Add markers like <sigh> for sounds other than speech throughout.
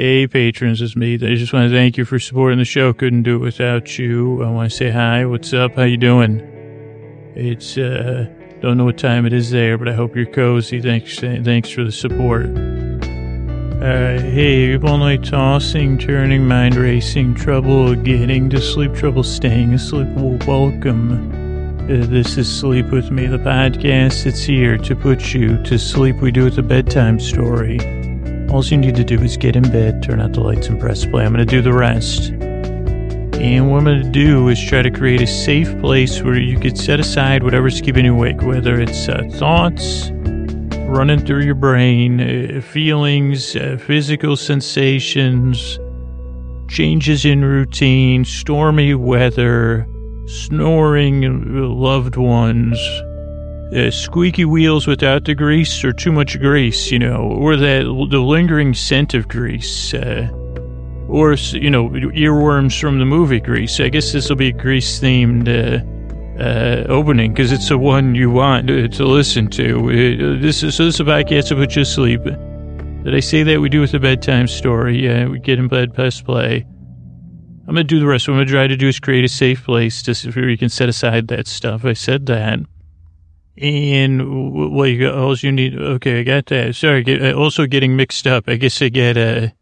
Hey, patrons, it's me. I just want to thank you for supporting the show. Couldn't do it without you. I want to say hi. What's up? How you doing? It's, uh, don't know what time it is there, but I hope you're cozy. Thanks, thanks for the support. Uh, hey, all night tossing, turning, mind racing, trouble getting to sleep, trouble staying asleep. Well, welcome. Uh, this is Sleep With Me, the podcast. It's here to put you to sleep. We do it with a bedtime story. All you need to do is get in bed, turn out the lights, and press play. I'm going to do the rest. And what I'm going to do is try to create a safe place where you could set aside whatever's keeping you awake, whether it's uh, thoughts running through your brain, uh, feelings, uh, physical sensations, changes in routine, stormy weather, snoring loved ones, uh, squeaky wheels without the grease or too much grease, you know, or that the lingering scent of grease, uh, or you know, earworms from the movie Grease. I guess this will be a grease themed uh, uh, opening because it's the one you want to, listen to. Uh, this is so this is a podcast to sleep. Did I say that we do with a bedtime story? Yeah, we get in bed, press play. I'm gonna do the rest. What I'm gonna try to do is create a safe place to where you can set aside that stuff. I said that. And well, you all you need. Okay, I got that. Sorry, get, uh, also getting mixed up. I guess I get a.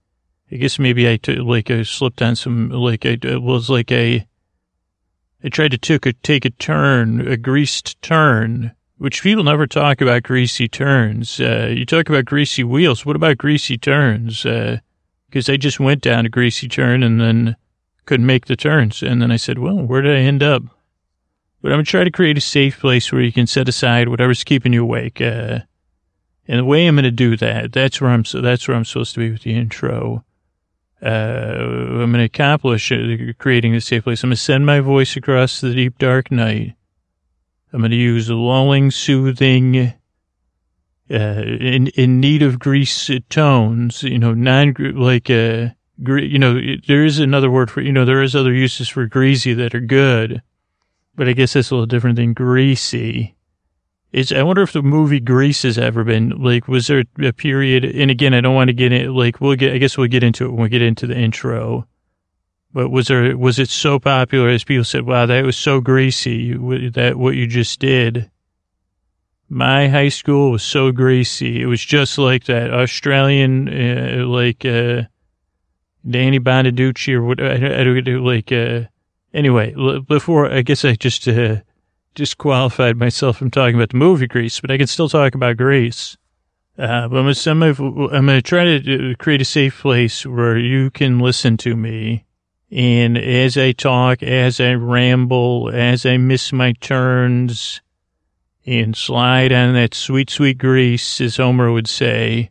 I guess maybe I took like I slipped on some like it was like a. I tried to took a take a turn, a greased turn, which people never talk about greasy turns. Uh, you talk about greasy wheels. What about greasy turns? Because uh, I just went down a greasy turn and then couldn't make the turns. And then I said, well, where did I end up? But I'm going to try to create a safe place where you can set aside whatever's keeping you awake. Uh, and the way I'm going to do that, that's where I'm, so that's where I'm supposed to be with the intro. Uh, I'm going to accomplish uh, creating a safe place. I'm going to send my voice across the deep dark night. I'm going to use lulling, soothing, uh, in, in need of grease tones, you know, non, like, uh, you know, there is another word for, you know, there is other uses for greasy that are good, but I guess that's a little different than greasy. It's, I wonder if the movie Grease has ever been, like, was there a period, and again, I don't want to get in, like, we'll get, I guess we'll get into it when we get into the intro, but was there, was it so popular as people said, wow, that was so greasy, that what you just did? My high school was so greasy. It was just like that Australian, uh, like, uh, Danny Bonaduce or what, I, I like, uh, anyway, before, I guess I just, uh, disqualified myself from talking about the movie Grease, but I can still talk about Grease. Uh, but I'm gonna, I'm gonna try to uh, create a safe place where you can listen to me. And as I talk, as I ramble, as I miss my turns and slide on that sweet, sweet grease, as Homer would say,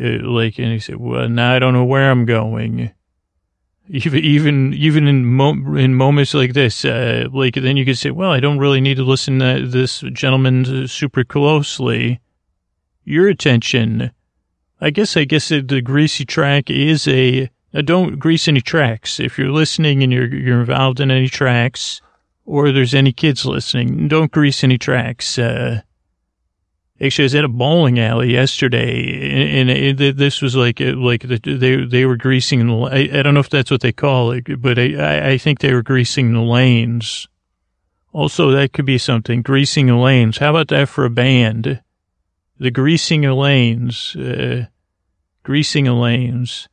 uh, like, and he said, well, now I don't know where I'm going. Even, even, in mo- in moments like this, uh, like, then you could say, well, I don't really need to listen to this gentleman super closely. Your attention. I guess, I guess the greasy track is a, don't grease any tracks. If you're listening and you're, you're involved in any tracks, or there's any kids listening, don't grease any tracks. Uh, Actually, I was at a bowling alley yesterday, and, and it, this was like like they they were greasing. The, I, I don't know if that's what they call it, but I I think they were greasing the lanes. Also, that could be something greasing the lanes. How about that for a band? The greasing of lanes, uh, greasing of lanes.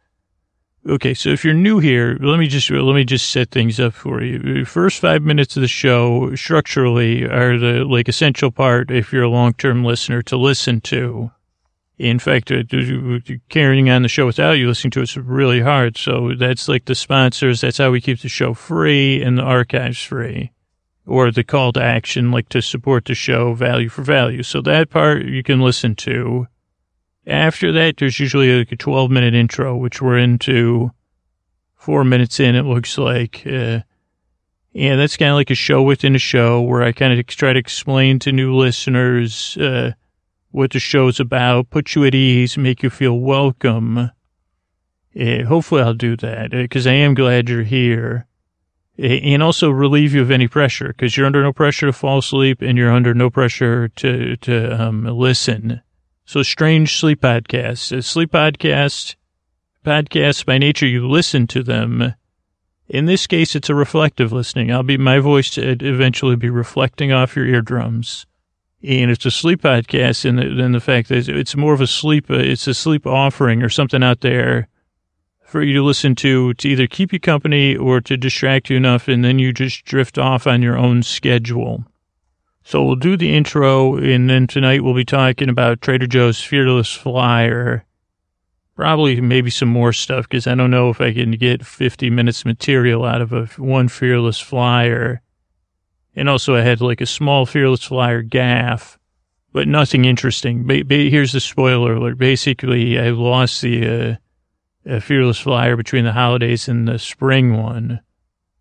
Okay, so if you're new here, let me just let me just set things up for you. First five minutes of the show structurally are the like essential part if you're a long term listener to listen to. In fact, uh, carrying on the show without you listening to it's really hard. So that's like the sponsors. That's how we keep the show free and the archives free, or the call to action, like to support the show, value for value. So that part you can listen to. After that, there's usually like a 12 minute intro, which we're into four minutes in, it looks like. Uh, yeah, that's kind of like a show within a show where I kind of try to explain to new listeners uh, what the show's about, put you at ease, make you feel welcome. Uh, hopefully, I'll do that because I am glad you're here. And also relieve you of any pressure because you're under no pressure to fall asleep and you're under no pressure to, to um, listen. So Strange Sleep podcasts, a sleep podcast, podcasts by nature, you listen to them. In this case, it's a reflective listening. I'll be, my voice eventually be reflecting off your eardrums. And it's a sleep podcast and the, and the fact that it's more of a sleep, uh, it's a sleep offering or something out there for you to listen to, to either keep you company or to distract you enough. And then you just drift off on your own schedule. So we'll do the intro, and then tonight we'll be talking about Trader Joe's Fearless Flyer. Probably maybe some more stuff because I don't know if I can get 50 minutes material out of a one Fearless Flyer. And also I had like a small Fearless Flyer gaff, but nothing interesting. Ba- ba- here's the spoiler alert. Basically, I lost the uh, Fearless Flyer between the holidays and the spring one.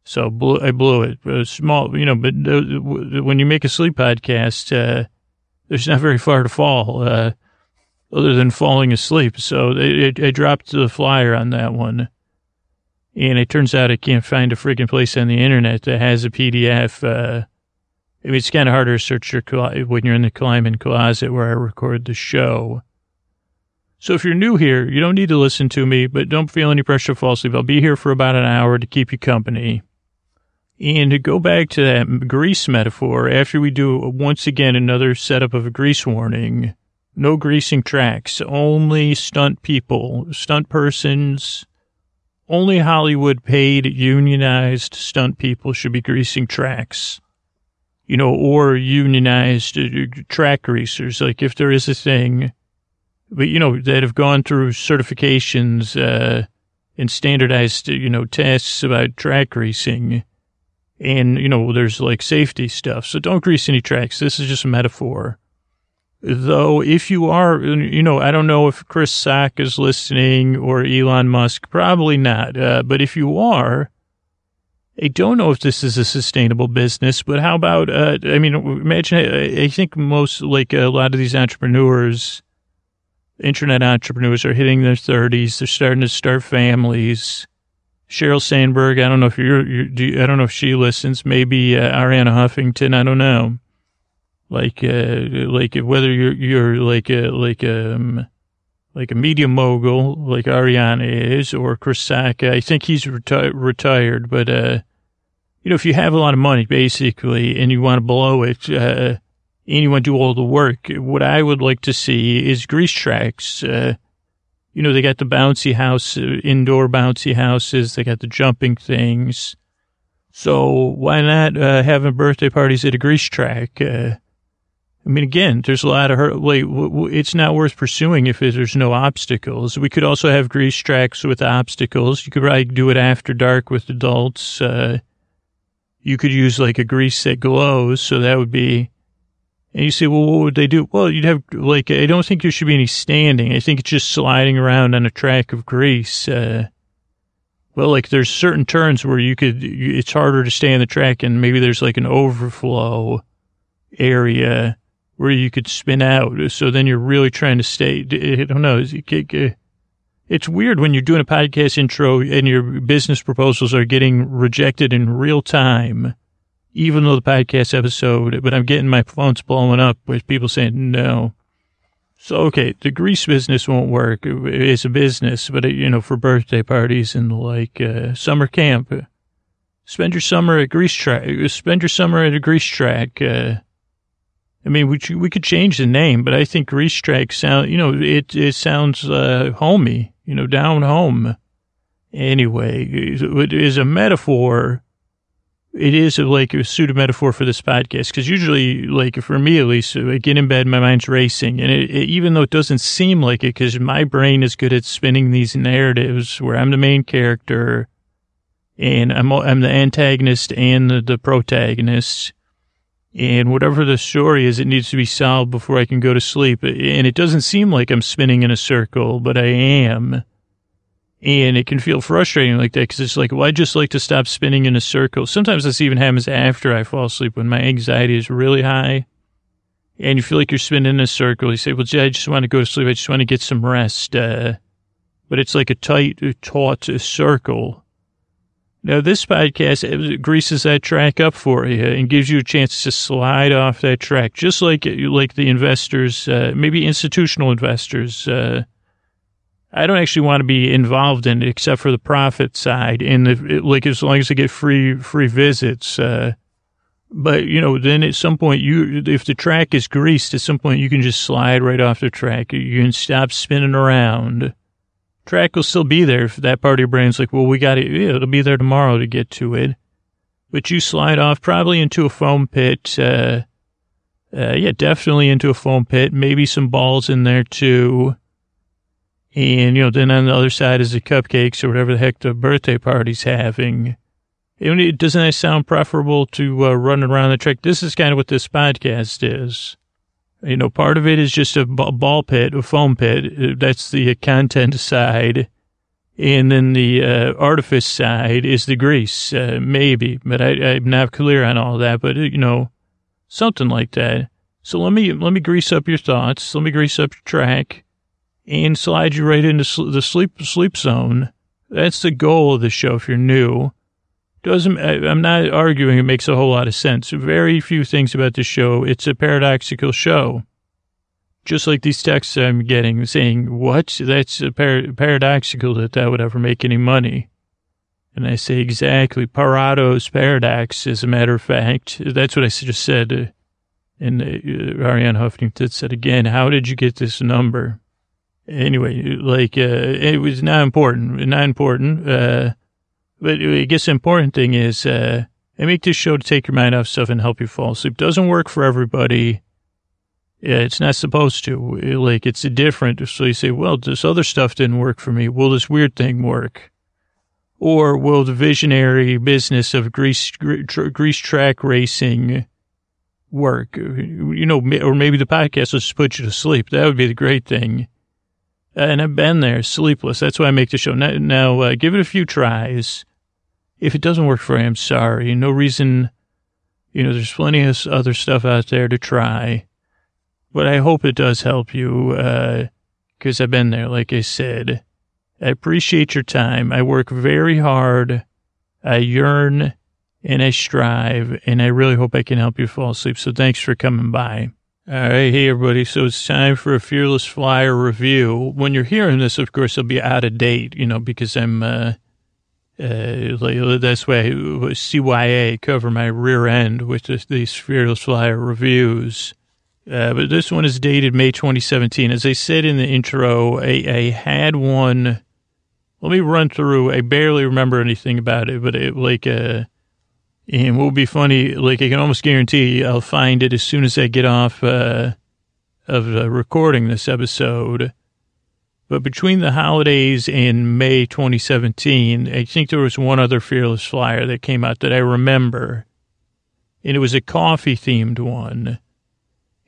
So blew, I blew it. it small, you know, but when you make a sleep podcast, uh, there's not very far to fall, uh, other than falling asleep. So it, I dropped the flyer on that one. And it turns out I can't find a freaking place on the internet that has a PDF. Uh, I mean, it's kind of harder to search your when you're in the climbing closet where I record the show. So if you're new here, you don't need to listen to me, but don't feel any pressure to fall asleep. I'll be here for about an hour to keep you company. And to go back to that grease metaphor, after we do once again another setup of a grease warning, no greasing tracks, only stunt people, stunt persons, only Hollywood paid unionized stunt people should be greasing tracks. You know, or unionized uh, track greasers, like if there is a thing, but you know, that have gone through certifications, uh, and standardized, you know, tests about track greasing and, you know, there's like safety stuff. So don't grease any tracks. This is just a metaphor. Though, if you are, you know, I don't know if Chris Sacca is listening or Elon Musk, probably not. Uh, but if you are, I don't know if this is a sustainable business, but how about, uh, I mean, imagine, I think most, like a lot of these entrepreneurs, internet entrepreneurs are hitting their 30s. They're starting to start families Sheryl Sandberg. I don't know if you're, you're you, I don't know if she listens. Maybe uh, Arianna Huffington. I don't know. Like, uh, like whether you're, you're like a, like um, like a media mogul, like Arianna is, or Chris Sacca. I think he's reti- retired, but, uh, you know, if you have a lot of money, basically, and you want to blow it, uh, and you want to do all the work, what I would like to see is grease tracks, uh, you know, they got the bouncy house, uh, indoor bouncy houses. They got the jumping things. So why not uh, having birthday parties at a grease track? Uh, I mean, again, there's a lot of hurt. Wait, it's not worth pursuing if there's no obstacles. We could also have grease tracks with obstacles. You could probably do it after dark with adults. Uh, you could use like a grease that glows, so that would be and you say, well, what would they do? Well, you'd have, like, I don't think there should be any standing. I think it's just sliding around on a track of grease. Uh, well, like, there's certain turns where you could, it's harder to stay on the track, and maybe there's like an overflow area where you could spin out. So then you're really trying to stay. I don't know. It's weird when you're doing a podcast intro and your business proposals are getting rejected in real time even though the podcast episode, but I'm getting my phones blowing up with people saying no. So, okay, the grease business won't work. It's a business, but, you know, for birthday parties and like uh, summer camp, spend your summer at grease track, spend your summer at a grease track. Uh, I mean, we, we could change the name, but I think grease track sound, you know, it, it sounds uh, homey, you know, down home. Anyway, it is a metaphor it is like a pseudo metaphor for this podcast because usually, like for me at least, uh, I get in bed, my mind's racing, and it, it, even though it doesn't seem like it, because my brain is good at spinning these narratives where I'm the main character, and I'm I'm the antagonist and the, the protagonist, and whatever the story is, it needs to be solved before I can go to sleep, and it doesn't seem like I'm spinning in a circle, but I am. And it can feel frustrating like that because it's like, well, I just like to stop spinning in a circle. Sometimes this even happens after I fall asleep when my anxiety is really high and you feel like you're spinning in a circle. You say, well, gee, I just want to go to sleep. I just want to get some rest. Uh, but it's like a tight, taut circle. Now, this podcast greases that track up for you and gives you a chance to slide off that track, just like like the investors, uh, maybe institutional investors, uh, I don't actually want to be involved in it except for the profit side and the, like as long as I get free free visits. Uh, but you know, then at some point, you if the track is greased, at some point you can just slide right off the track. You can stop spinning around. Track will still be there if that part of your brain's like, well, we got it. Yeah, it'll be there tomorrow to get to it. But you slide off probably into a foam pit. Uh, uh, yeah, definitely into a foam pit. Maybe some balls in there too. And, you know, then on the other side is the cupcakes or whatever the heck the birthday party's having. Doesn't that sound preferable to uh, running around the track? This is kind of what this podcast is. You know, part of it is just a ball pit, a foam pit. Uh, that's the content side. And then the uh, artifice side is the grease, uh, maybe, but I, I'm not clear on all that. But, uh, you know, something like that. So let me, let me grease up your thoughts. Let me grease up your track and slide you right into the sleep, sleep zone. That's the goal of the show if you're new. Doesn't, I'm not arguing it makes a whole lot of sense. Very few things about the show. It's a paradoxical show. Just like these texts I'm getting saying, what? That's par- paradoxical that that would ever make any money. And I say exactly, Pareto's paradox, as a matter of fact. That's what I just said. Uh, and uh, Arianna Huffington said again, how did you get this number? Anyway, like, uh, it was not important, not important. Uh, but I guess the important thing is, uh, I make this show to take your mind off stuff and help you fall asleep. Doesn't work for everybody. It's not supposed to. Like, it's different. So you say, well, this other stuff didn't work for me. Will this weird thing work? Or will the visionary business of grease, grease track racing work? You know, or maybe the podcast will just put you to sleep. That would be the great thing. And I've been there, sleepless. That's why I make the show. Now, now uh, give it a few tries. If it doesn't work for you, I'm sorry. No reason, you know, there's plenty of other stuff out there to try. But I hope it does help you, because uh, I've been there, like I said. I appreciate your time. I work very hard. I yearn and I strive, and I really hope I can help you fall asleep. So thanks for coming by. All right, hey everybody. So it's time for a Fearless Flyer review. When you're hearing this, of course, it'll be out of date, you know, because I'm uh, uh, that's why CYA cover my rear end with this, these Fearless Flyer reviews. Uh, but this one is dated May 2017. As I said in the intro, I, I, had one. Let me run through. I barely remember anything about it, but it like, uh, and what will be funny, like I can almost guarantee I'll find it as soon as I get off, uh, of uh, recording this episode. But between the holidays and May 2017, I think there was one other Fearless Flyer that came out that I remember. And it was a coffee themed one.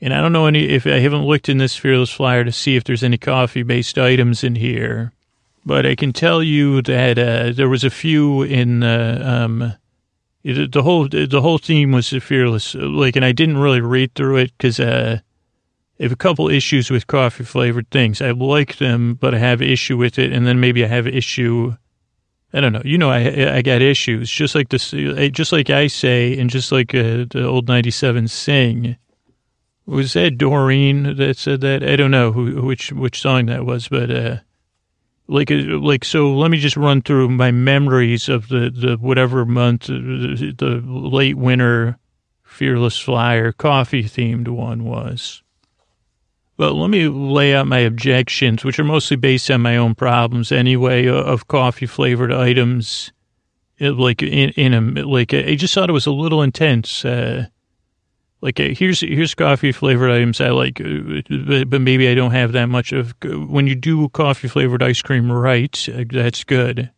And I don't know any, if I haven't looked in this Fearless Flyer to see if there's any coffee based items in here. But I can tell you that, uh, there was a few in, uh, um, the whole, the whole theme was fearless. Like, and I didn't really read through it because, uh, I have a couple issues with coffee flavored things. I like them, but I have issue with it, and then maybe I have issue. I don't know. You know, I I got issues just like this, just like I say, and just like uh, the old '97 sing. Was that Doreen that said that? I don't know who which which song that was, but uh, like uh, like so. Let me just run through my memories of the the whatever month, the, the late winter fearless flyer coffee themed one was. But let me lay out my objections, which are mostly based on my own problems anyway, of coffee flavored items. It, like in, in a, like, I just thought it was a little intense. Uh, like, uh, here's, here's coffee flavored items I like, uh, but, maybe I don't have that much of. When you do coffee flavored ice cream right, uh, that's good.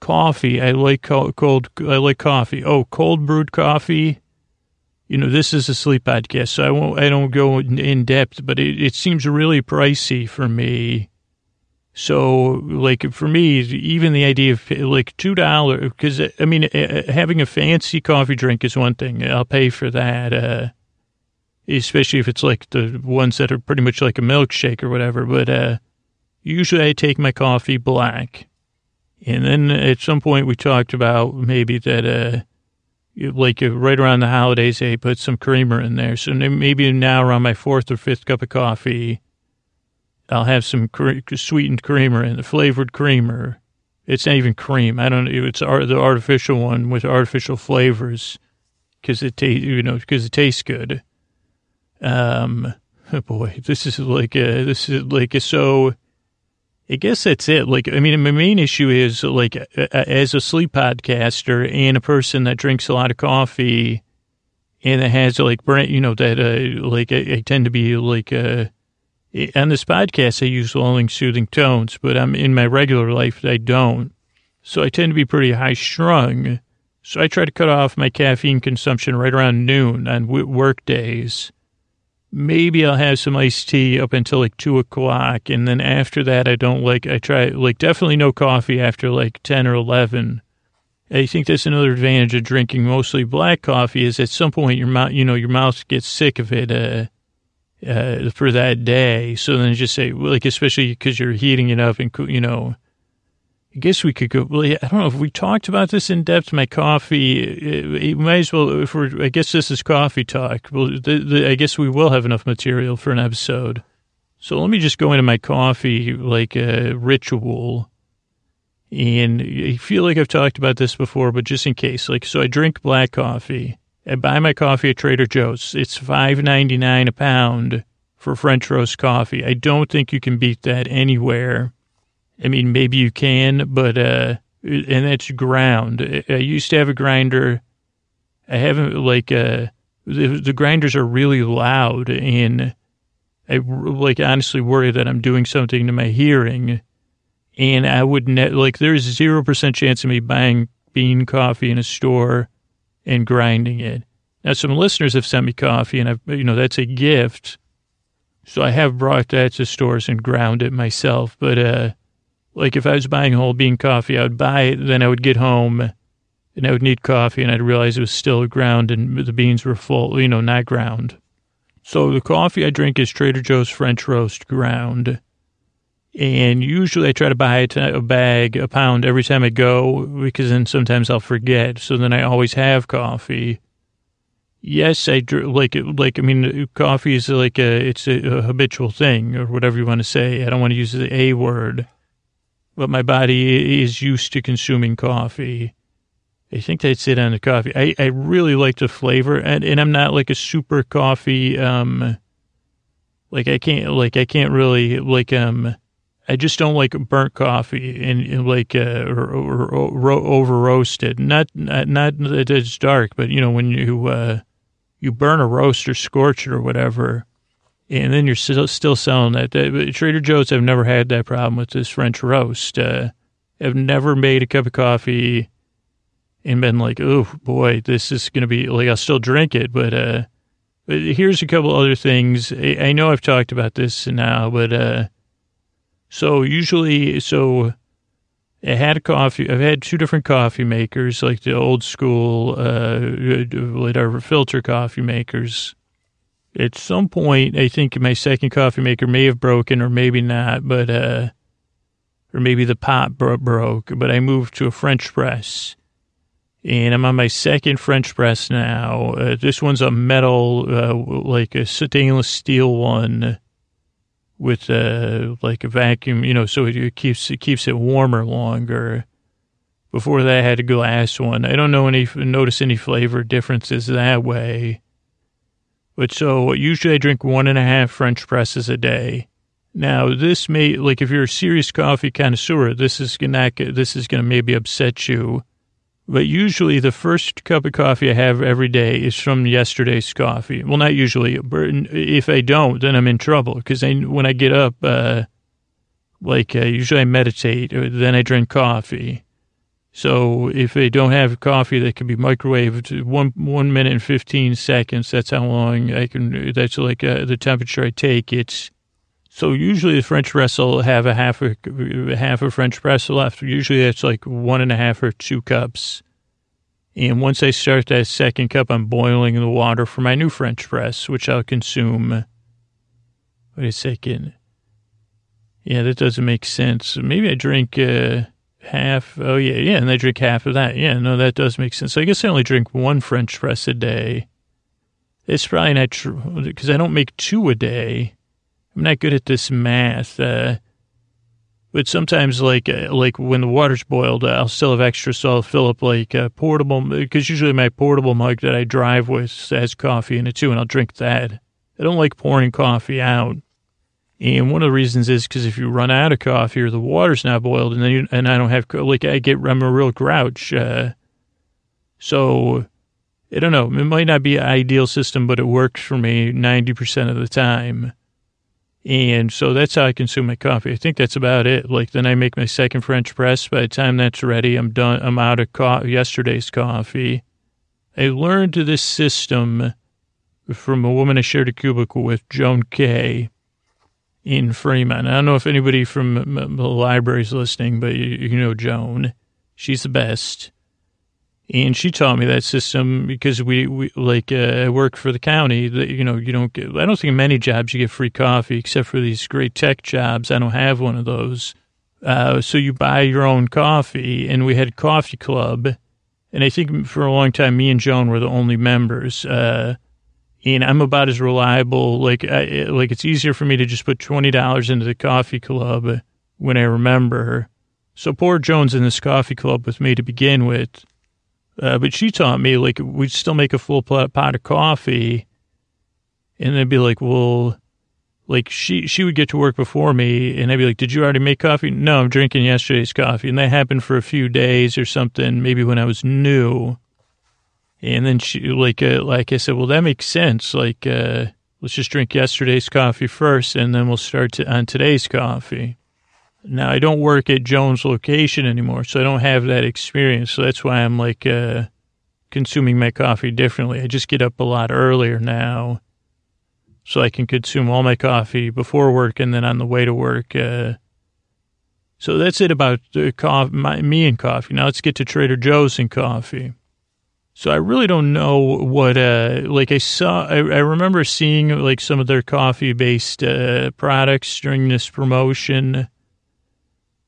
Coffee, I like cold, cold, I like coffee. Oh, cold brewed coffee you know, this is a sleep podcast, so I won't, I don't go in depth, but it, it seems really pricey for me. So, like, for me, even the idea of like $2, because I mean, having a fancy coffee drink is one thing. I'll pay for that, uh, especially if it's like the ones that are pretty much like a milkshake or whatever. But, uh, usually I take my coffee black. And then at some point we talked about maybe that, uh, like uh, right around the holidays, they put some creamer in there. So maybe now around my fourth or fifth cup of coffee, I'll have some cre- sweetened creamer and the flavored creamer. It's not even cream. I don't know. It's the artificial one with artificial flavors because it tastes, you know, because it tastes good. Um, oh boy, <laughs> this is like, a, this is like, a, so I guess that's it. Like, I mean, my main issue is like, as a sleep podcaster and a person that drinks a lot of coffee and that has like, you know, that, uh, like, I, I tend to be like, uh, on this podcast, I use lulling, soothing tones, but I'm in my regular life, I don't. So I tend to be pretty high strung. So I try to cut off my caffeine consumption right around noon on work days. Maybe I'll have some iced tea up until like two o'clock. And then after that, I don't like, I try, like, definitely no coffee after like 10 or 11. I think that's another advantage of drinking mostly black coffee is at some point your mouth, you know, your mouth gets sick of it. Uh, uh, for that day. So then just say, like, especially because you're heating it up and, you know, I guess we could go, well, I don't know if we talked about this in depth. My coffee, uh, might as well, if we're, I guess this is coffee talk. Well, the, the, I guess we will have enough material for an episode. So let me just go into my coffee, like a ritual. And I feel like I've talked about this before, but just in case, like, so I drink black coffee. I buy my coffee at Trader Joe's. It's five ninety nine a pound for French roast coffee. I don't think you can beat that anywhere. I mean, maybe you can, but uh, and that's ground. I used to have a grinder. I haven't like uh, the, the grinders are really loud, and I like honestly worry that I'm doing something to my hearing. And I would ne- like there's zero percent chance of me buying bean coffee in a store and grinding it. Now, some listeners have sent me coffee, and I've, you know, that's a gift. So I have brought that to stores and ground it myself. But, uh, like if I was buying whole bean coffee, I would buy it, then I would get home and I would need coffee and I'd realize it was still ground and the beans were full, you know, not ground. So the coffee I drink is Trader Joe's French roast ground. And usually I try to buy a bag, a pound every time I go because then sometimes I'll forget. So then I always have coffee. Yes, I like. Like, I mean, coffee is like a, it's a, a habitual thing or whatever you want to say. I don't want to use the A word, but my body is used to consuming coffee. I think that's it on the coffee. I, I really like the flavor and, and I'm not like a super coffee, um, like I can't, like I can't really like, um, I just don't like burnt coffee and, and like uh, or, or, or, over roasted. Not not that it's dark, but you know when you uh, you burn a roast or scorch it or whatever, and then you're still still selling that. Trader Joe's, I've never had that problem with this French roast. Uh, I've never made a cup of coffee and been like, oh boy, this is gonna be like I'll still drink it, but uh, but here's a couple other things. I, I know I've talked about this now, but uh so usually, so I had coffee. I've had two different coffee makers, like the old school, uh, whatever filter coffee makers. At some point, I think my second coffee maker may have broken, or maybe not, but uh, or maybe the pot bro- broke. But I moved to a French press, and I'm on my second French press now. Uh, this one's a metal, uh, like a stainless steel one with uh, like a vacuum, you know, so it keeps it keeps it warmer longer. Before that, I had a glass one. I don't know any notice any flavor differences that way. But so usually I drink one and a half French presses a day. Now this may like if you're a serious coffee connoisseur, this is gonna this is gonna maybe upset you but usually the first cup of coffee I have every day is from yesterday's coffee. Well, not usually. But if I don't, then I'm in trouble because when I get up, uh, like uh, usually I meditate, uh, then I drink coffee. So if I don't have coffee that can be microwaved one one minute and fifteen seconds, that's how long I can. That's like uh, the temperature I take. It's so usually the French press will have a half a half a French press left. Usually it's like one and a half or two cups. And once I start that second cup, I'm boiling the water for my new French press, which I'll consume. Wait a second. Yeah, that doesn't make sense. Maybe I drink uh, half. Oh, yeah, yeah, and I drink half of that. Yeah, no, that does make sense. So I guess I only drink one French press a day. It's probably not true because I don't make two a day. I'm not good at this math. Uh, but sometimes, like uh, like when the water's boiled, uh, I'll still have extra, so I'll fill up like a portable, because usually my portable mug that I drive with has coffee in it too, and I'll drink that. I don't like pouring coffee out. And one of the reasons is because if you run out of coffee or the water's not boiled, and then you, and I don't have like I get I'm a real grouch. Uh, so I don't know. It might not be an ideal system, but it works for me ninety percent of the time. And so that's how I consume my coffee. I think that's about it. Like then I make my second French press. By the time that's ready, I'm done. I'm out of co- yesterday's coffee. I learned this system from a woman I shared a cubicle with, Joan Kay, in Fremont. I don't know if anybody from the library is listening, but you, you know Joan. She's the best. And she taught me that system because we, we like, uh, I work for the county. That, you know, you don't get, I don't think in many jobs you get free coffee except for these great tech jobs. I don't have one of those. Uh, so you buy your own coffee, and we had coffee club. And I think for a long time, me and Joan were the only members. Uh, and I'm about as reliable. Like, I, like it's easier for me to just put twenty dollars into the coffee club when I remember. So poor Joan's in this coffee club with me to begin with, uh, but she taught me like we'd still make a full pot of coffee, and they'd be like, well. Like she, she would get to work before me, and I'd be like, "Did you already make coffee?" No, I'm drinking yesterday's coffee, and that happened for a few days or something. Maybe when I was new, and then she, like, uh, like I said, well, that makes sense. Like, uh, let's just drink yesterday's coffee first, and then we'll start to, on today's coffee. Now, I don't work at Joan's location anymore, so I don't have that experience. So that's why I'm like uh, consuming my coffee differently. I just get up a lot earlier now, so I can consume all my coffee before work and then on the way to work. Uh, so that's it about coffee, my, me and coffee. Now let's get to Trader Joe's and coffee. So I really don't know what, uh, like I saw, I, I remember seeing like some of their coffee based, uh, products during this promotion.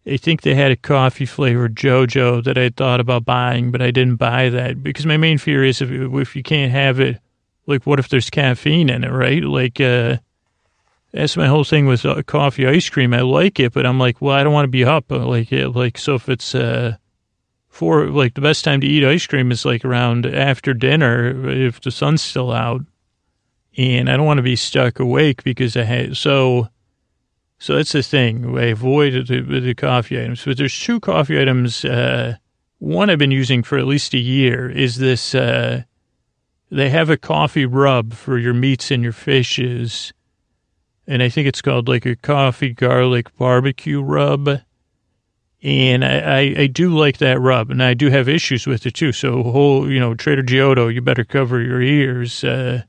I think they had a coffee flavored JoJo that I thought about buying, but I didn't buy that because my main fear is if, if you can't have it, like what if there's caffeine in it, right? Like, uh, that's my whole thing with uh, coffee ice cream. I like it, but I'm like, well, I don't want to be up. Like, like, so if it's, uh, for like the best time to eat ice cream is like around after dinner if the sun's still out. And I don't want to be stuck awake because I had so so that's the thing. I avoid the, the coffee items. But there's two coffee items. Uh, one I've been using for at least a year is this. Uh, they have a coffee rub for your meats and your fishes, and I think it's called like a coffee garlic barbecue rub and I, I, I, do like that rub, and I do have issues with it too. So, whole, you know, Trader Giotto, you better cover your ears. Uh,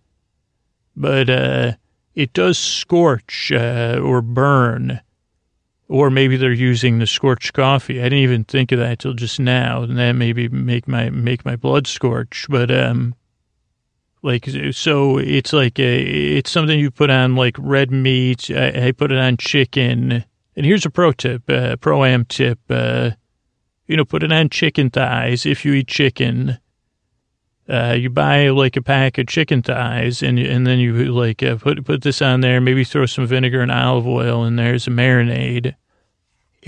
but uh, it does scorch uh, or burn, or maybe they're using the scorched coffee. I didn't even think of that till just now, and that maybe make my make my blood scorch. But um, like so, it's like a, it's something you put on like red meat. I, I put it on chicken and here's a pro tip, uh, pro am tip. Uh, you know, put it on chicken thighs if you eat chicken. Uh, you buy like a pack of chicken thighs and and then you like uh, put put this on there. Maybe throw some vinegar and olive oil in there as a marinade.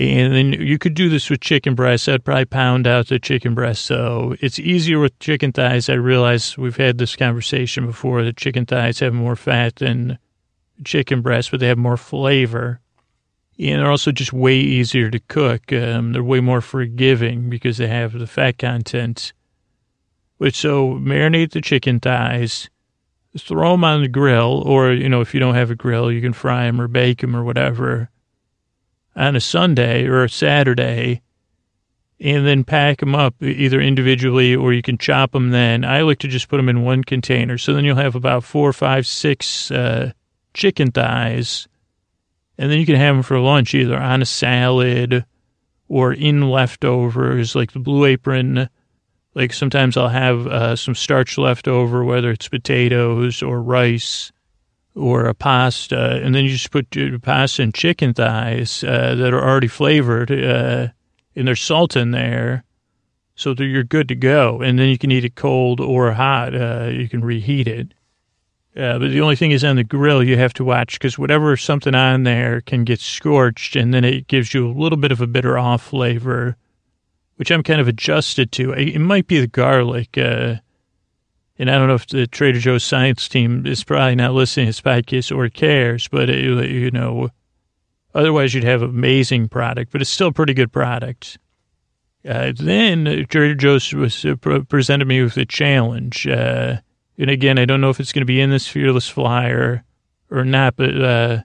And then you could do this with chicken breasts. I'd probably pound out the chicken breast. So it's easier with chicken thighs. I realize we've had this conversation before that chicken thighs have more fat than chicken breasts, but they have more flavor. And they're also just way easier to cook. Um, they're way more forgiving because they have the fat content. So marinate the chicken thighs, throw them on the grill, or you know if you don't have a grill, you can fry them or bake them or whatever. On a Sunday or a Saturday, and then pack them up either individually or you can chop them. Then I like to just put them in one container, so then you'll have about four, five, six uh, chicken thighs and then you can have them for lunch either on a salad or in leftovers, like the Blue Apron. Like sometimes I'll have uh, some starch left over, whether it's potatoes or rice or a pasta, and then you just put pasta and chicken thighs uh, that are already flavored, uh, and there's salt in there, so that you're good to go. And then you can eat it cold or hot. Uh, you can reheat it. Uh, but the only thing is on the grill, you have to watch because whatever something on there can get scorched and then it gives you a little bit of a bitter off flavor, which I'm kind of adjusted to. It might be the garlic. Uh, and I don't know if the Trader Joe's science team is probably not listening to this podcast or cares, but, it, you know, otherwise you'd have amazing product, but it's still a pretty good product. Uh, then Trader Joe's was uh, presented me with a challenge. Uh, and again, I don't know if it's going to be in this fearless flyer or not, but uh,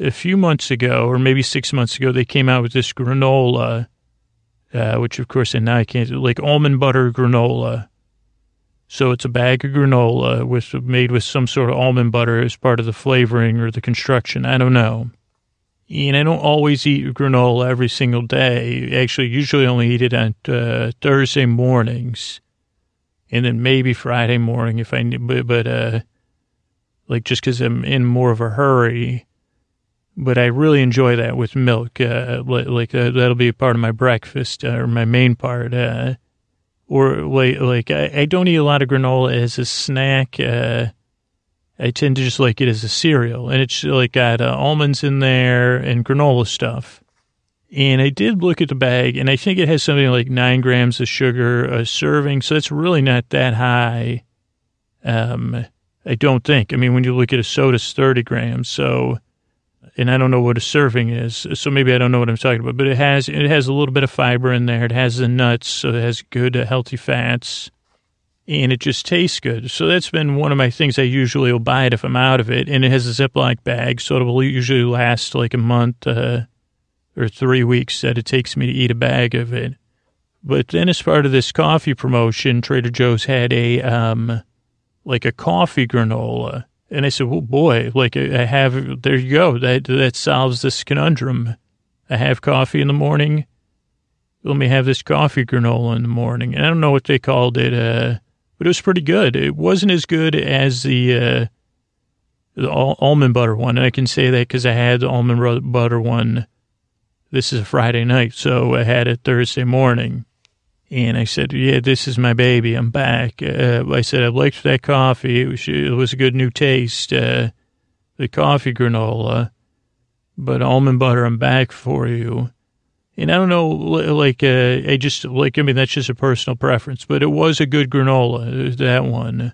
a few months ago, or maybe six months ago, they came out with this granola, uh, which of course, and now I can't, like almond butter granola. So it's a bag of granola with made with some sort of almond butter as part of the flavoring or the construction. I don't know. And I don't always eat granola every single day. Actually, usually only eat it on uh, Thursday mornings and then maybe Friday morning if I need, but, but uh, like just because I'm in more of a hurry. But I really enjoy that with milk. Uh, like uh, that'll be a part of my breakfast uh, or my main part. Uh, or like, like I, I, don't eat a lot of granola as a snack. Uh, I tend to just like it as a cereal, and it's like got uh, almonds in there and granola stuff. And I did look at the bag, and I think it has something like nine grams of sugar a serving. So it's really not that high. Um, I don't think. I mean, when you look at a soda, it's 30 grams. So, and I don't know what a serving is. So maybe I don't know what I'm talking about, but it has, it has a little bit of fiber in there. It has the nuts. So it has good, uh, healthy fats and it just tastes good. So that's been one of my things. I usually will buy it if I'm out of it. And it has a Ziploc bag. So it will usually last like a month, uh, or three weeks that it takes me to eat a bag of it. But then as part of this coffee promotion, Trader Joe's had a, um, like a coffee granola. And I said, well, boy, like I have, there you go. That, that solves this conundrum. I have coffee in the morning. Let me have this coffee granola in the morning. And I don't know what they called it, uh, but it was pretty good. It wasn't as good as the, uh, the almond butter one. And I can say that because I had the almond butter one this is a Friday night, so I had it Thursday morning. And I said, yeah, this is my baby. I'm back. Uh, I said, I liked that coffee. It was, it was a good new taste, uh, the coffee granola. But almond butter, I'm back for you. And I don't know, like, uh, I just, like, I mean, that's just a personal preference, but it was a good granola, that one. I'm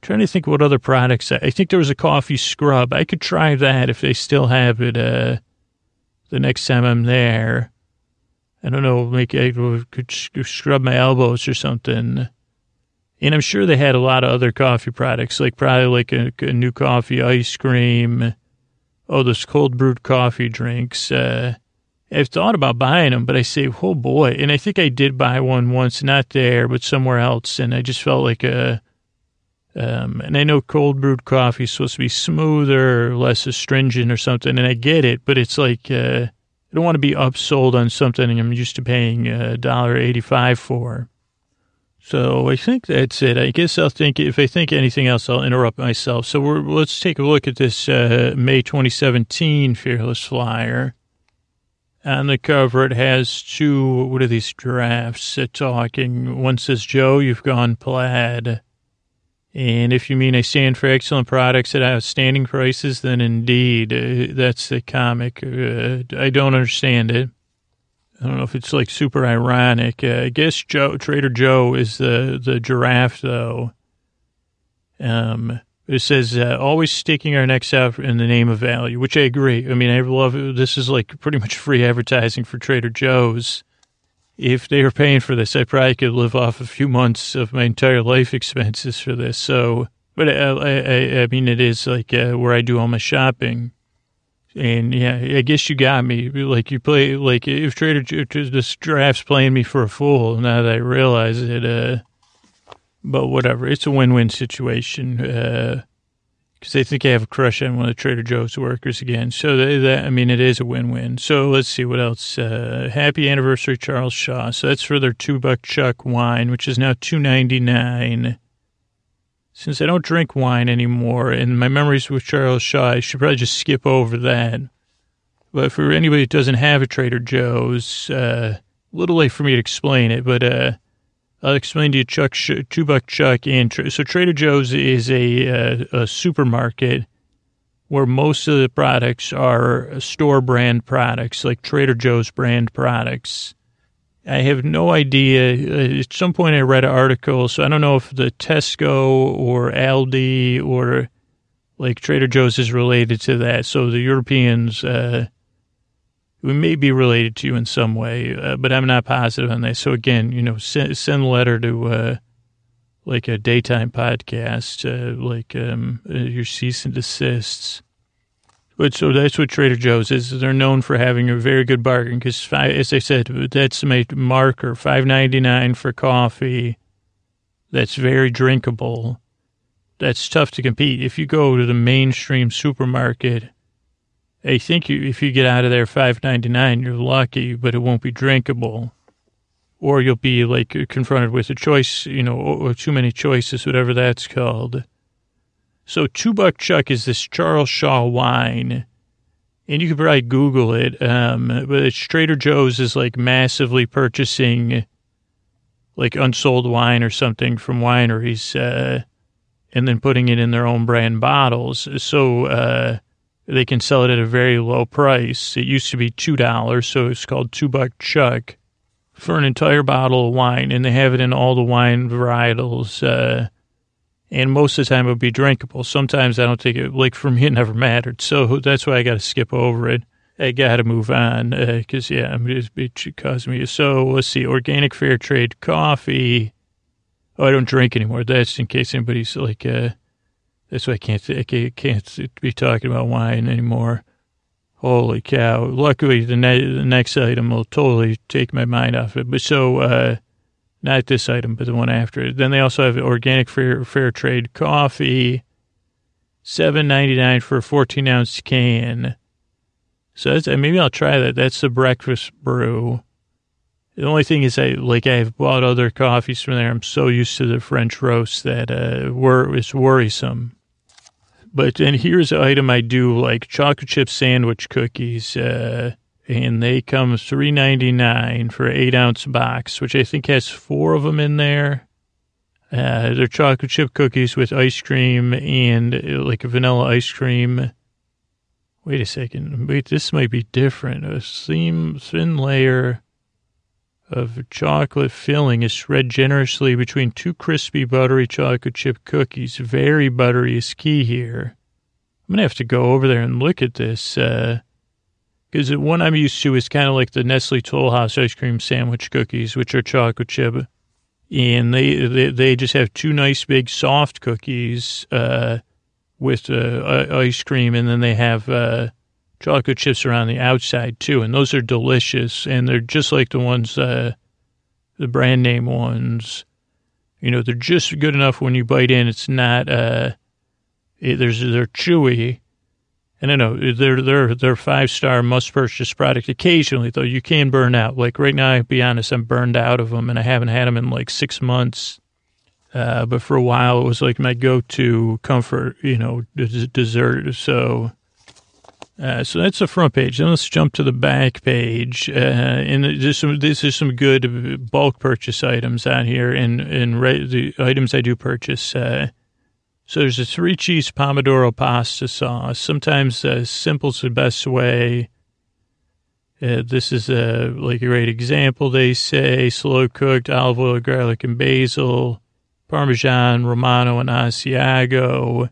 trying to think what other products. I think there was a coffee scrub. I could try that if they still have it. Uh, the next time I'm there. I don't know, make I could scrub my elbows or something. And I'm sure they had a lot of other coffee products, like probably like a, a new coffee ice cream. Oh, those cold brewed coffee drinks. Uh, I've thought about buying them, but I say, oh boy. And I think I did buy one once, not there, but somewhere else. And I just felt like a, um, and I know cold brewed coffee is supposed to be smoother, less astringent or something, and I get it, but it's like uh, I don't want to be upsold on something I'm used to paying dollar eighty-five for. So I think that's it. I guess I'll think if I think anything else, I'll interrupt myself. So let's take a look at this uh, May 2017 Fearless Flyer. On the cover, it has two, what are these giraffes talking? One says, Joe, you've gone plaid. And if you mean I stand for excellent products at outstanding prices, then indeed, uh, that's the comic. Uh, I don't understand it. I don't know if it's like super ironic. Uh, I guess Joe, Trader Joe is the, the giraffe, though. Um, it says, uh, always sticking our necks out in the name of value, which I agree. I mean, I love. This is like pretty much free advertising for Trader Joe's if they were paying for this, I probably could live off a few months of my entire life expenses for this. So, but I, I, I mean, it is like uh, where I do all my shopping. And yeah, I guess you got me. Like you play, like if Trader Joe's, this draft's playing me for a fool now that I realize it. Uh, but whatever, it's a win-win situation. Uh, because they think I have a crush on one of the Trader Joe's workers again. So they, that, I mean, it is a win-win. So let's see what else. Uh, happy anniversary, Charles Shaw. So that's for their two buck chuck wine, which is now two ninety nine. Since I don't drink wine anymore, and my memories with Charles Shaw, I should probably just skip over that. But for anybody that doesn't have a Trader Joe's, uh, a little late for me to explain it, but uh, I'll explain to you Chuck, Two Buck Chuck. And so Trader Joe's is a, uh, a supermarket where most of the products are store brand products, like Trader Joe's brand products. I have no idea. Uh, at some point, I read an article, so I don't know if the Tesco or Aldi or like Trader Joe's is related to that. So the Europeans, uh, we may be related to you in some way, uh, but I'm not positive on that. So again, you know, send, send a letter to uh, like a daytime podcast, uh, like um, uh, your cease and desists. But so that's what Trader Joe's is. They're known for having a very good bargain because, as I said, that's my marker. Five ninety nine for coffee. That's very drinkable. That's tough to compete. If you go to the mainstream supermarket, I think you, if you get out of there five ninety nine, you're lucky, but it won't be drinkable, or you'll be like confronted with a choice, you know, or too many choices, whatever that's called. So two buck chuck is this Charles Shaw wine, and you could probably Google it. Um, but Trader Joe's is like massively purchasing like unsold wine or something from wineries, uh, and then putting it in their own brand bottles. So uh, they can sell it at a very low price. It used to be two dollars, so it's called two buck chuck for an entire bottle of wine, and they have it in all the wine varietals. Uh, and most of the time it would be drinkable. Sometimes I don't think it, like for me, it never mattered. So that's why I got to skip over it. I got to move on because, uh, yeah, it, it caused me. So let's see, organic fair trade coffee. Oh, I don't drink anymore. That's in case anybody's like, uh, that's why I can't, I can't be talking about wine anymore. Holy cow. Luckily, the, ne- the next item will totally take my mind off it. But so, uh, not this item, but the one after it. Then they also have organic fair, fair trade coffee, seven ninety nine for a fourteen ounce can. So that's, maybe I'll try that. That's the breakfast brew. The only thing is, I like I've bought other coffees from there. I'm so used to the French roast that uh, wor- it's worrisome. But and here's an item I do like chocolate chip sandwich cookies. Uh, and they come three ninety nine for an eight ounce box, which I think has four of them in there. Uh, they're chocolate chip cookies with ice cream and uh, like vanilla ice cream. Wait a second. Wait, this might be different. A thin, thin layer of chocolate filling is spread generously between two crispy, buttery chocolate chip cookies. Very buttery is key here. I'm going to have to go over there and look at this. Uh, because the one I'm used to is kind of like the Nestle Toll House ice cream sandwich cookies, which are chocolate chip. And they, they, they just have two nice big soft cookies uh, with uh, ice cream, and then they have uh, chocolate chips around the outside too. And those are delicious, and they're just like the ones, uh, the brand name ones. You know, they're just good enough when you bite in. It's not, uh, it, there's, they're chewy and I know they're they're they're five star must purchase product. Occasionally though, you can burn out. Like right now, I'll be honest, I'm burned out of them, and I haven't had them in like six months. Uh, but for a while, it was like my go to comfort, you know, dessert. So. Uh, so that's the front page. Then let's jump to the back page. Uh, and this is some good bulk purchase items on here, and and re- the items I do purchase. Uh, so there's a three cheese pomodoro pasta sauce. Sometimes uh, simple's the best way. Uh, this is a like a great example. They say slow cooked olive oil, garlic, and basil, Parmesan, Romano, and Asiago.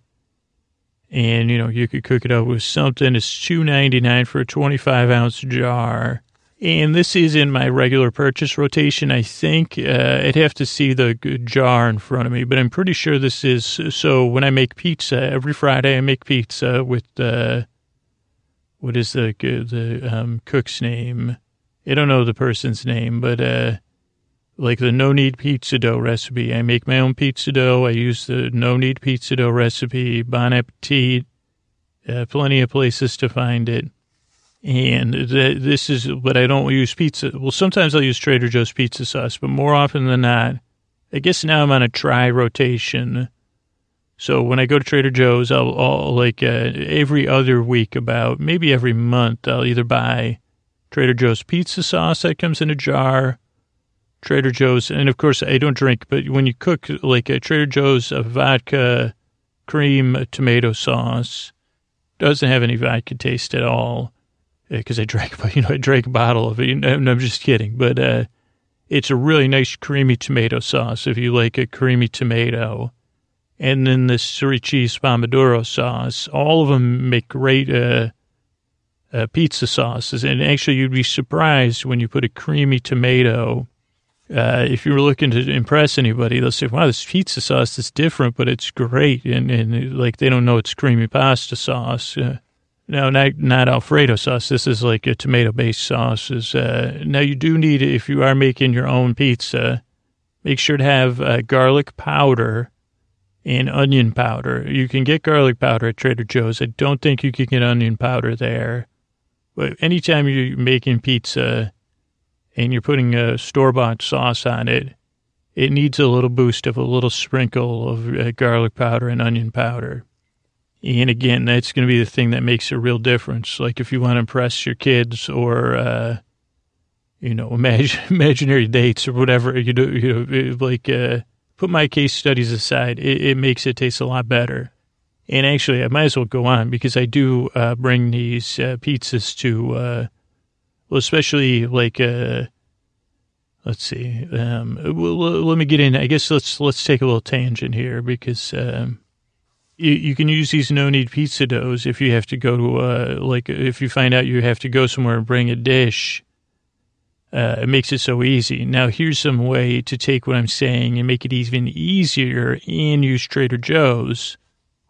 And you know you could cook it up with something. It's two ninety nine for a twenty five ounce jar. And this is in my regular purchase rotation. I think uh, I'd have to see the jar in front of me, but I'm pretty sure this is. So when I make pizza every Friday, I make pizza with uh, what is the the um, cook's name? I don't know the person's name, but uh, like the no knead pizza dough recipe. I make my own pizza dough. I use the no knead pizza dough recipe. Bon appetit. Uh, plenty of places to find it. And this is, but I don't use pizza. Well, sometimes I'll use Trader Joe's pizza sauce, but more often than not, I guess now I'm on a try rotation. So when I go to Trader Joe's, I'll, I'll like uh, every other week, about maybe every month, I'll either buy Trader Joe's pizza sauce that comes in a jar, Trader Joe's, and of course I don't drink, but when you cook like a Trader Joe's a vodka cream tomato sauce, doesn't have any vodka taste at all because I drank, <laughs> you know, I drank a bottle of it. No, I'm just kidding, but uh, it's a really nice creamy tomato sauce if you like a creamy tomato. And then this three cheese pomodoro sauce. All of them make great uh, uh, pizza sauces. And actually, you'd be surprised when you put a creamy tomato. Uh, if you were looking to impress anybody, they'll say, wow, this pizza sauce is different, but it's great. And, and like they don't know it's creamy pasta sauce. Uh, no, not not Alfredo sauce. This is like a tomato-based sauce. Is uh, now you do need if you are making your own pizza, make sure to have uh, garlic powder and onion powder. You can get garlic powder at Trader Joe's. I don't think you can get onion powder there. But anytime you're making pizza and you're putting a store-bought sauce on it, it needs a little boost of a little sprinkle of uh, garlic powder and onion powder. And again, that's going to be the thing that makes a real difference. Like if you want to impress your kids or, uh, you know, <laughs> imagine, imaginary dates or whatever, you do, you know, like, uh, put my case studies aside, it, it, makes it taste a lot better. And actually, I might as well go on because I do, uh, bring these, uh, pizzas to, uh, well, especially like, uh, let's see, um, well, let me get in. I guess let's, let's take a little tangent here because, um, you, you can use these no knead pizza doughs if you have to go to uh like if you find out you have to go somewhere and bring a dish. Uh, it makes it so easy. Now, here's some way to take what I'm saying and make it even easier and use Trader Joe's,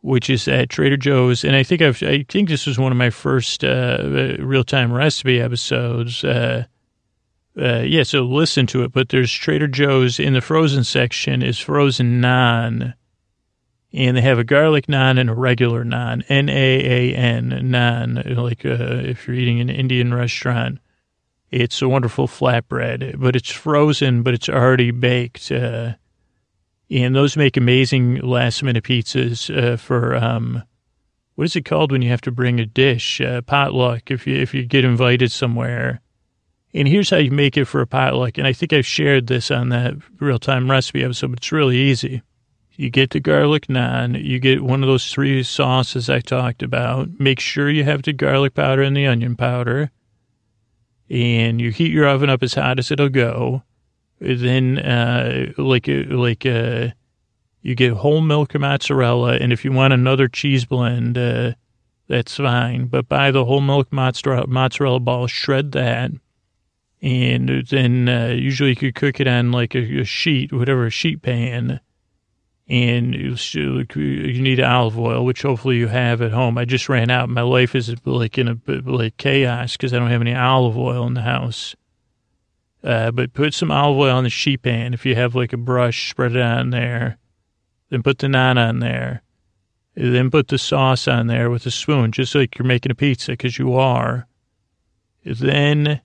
which is at Trader Joe's. And I think I've, I think this was one of my first uh, real time recipe episodes. Uh, uh, yeah, so listen to it. But there's Trader Joe's in the frozen section is frozen naan and they have a garlic naan and a regular naan, N A A N naan, like uh, if you're eating an Indian restaurant. It's a wonderful flatbread, but it's frozen, but it's already baked. Uh, and those make amazing last minute pizzas uh, for um, what is it called when you have to bring a dish? Uh, potluck. If you if you get invited somewhere. And here's how you make it for a potluck. And I think I've shared this on that real time recipe episode. But it's really easy you get the garlic naan, you get one of those three sauces I talked about. Make sure you have the garlic powder and the onion powder. And you heat your oven up as hot as it'll go. Then, uh, like, like, uh, you get whole milk mozzarella. And if you want another cheese blend, uh, that's fine. But buy the whole milk mozzarella, mozzarella ball, shred that. And then, uh, usually you could cook it on like a, a sheet, whatever, a sheet pan and you need olive oil, which hopefully you have at home. I just ran out. My life is like in a like chaos because I don't have any olive oil in the house. Uh, but put some olive oil on the sheet pan. If you have like a brush, spread it on there. Then put the naan on there. Then put the sauce on there with a spoon, just like you're making a pizza, because you are. Then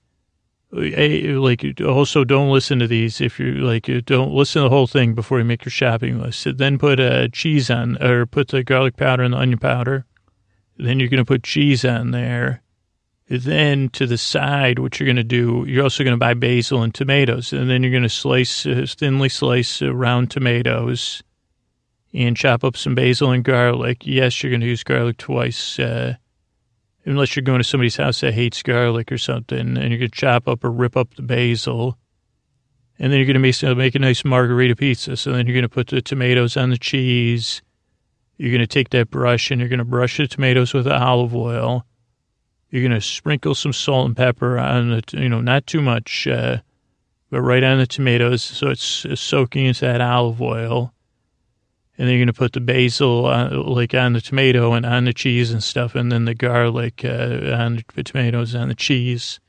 like also don't listen to these if you're like don't listen to the whole thing before you make your shopping list then put uh, cheese on or put the garlic powder and the onion powder then you're going to put cheese on there then to the side what you're going to do you're also going to buy basil and tomatoes and then you're going to slice uh, thinly slice uh, round tomatoes and chop up some basil and garlic yes you're going to use garlic twice uh, unless you're going to somebody's house that hates garlic or something, and you're going to chop up or rip up the basil. And then you're going to make, make a nice margherita pizza. So then you're going to put the tomatoes on the cheese. You're going to take that brush and you're going to brush the tomatoes with olive oil. You're going to sprinkle some salt and pepper on the, you know, not too much, uh, but right on the tomatoes so it's soaking into that olive oil. And then you're going to put the basil on, uh, like on the tomato and on the cheese and stuff, and then the garlic uh, on the tomatoes and the cheese,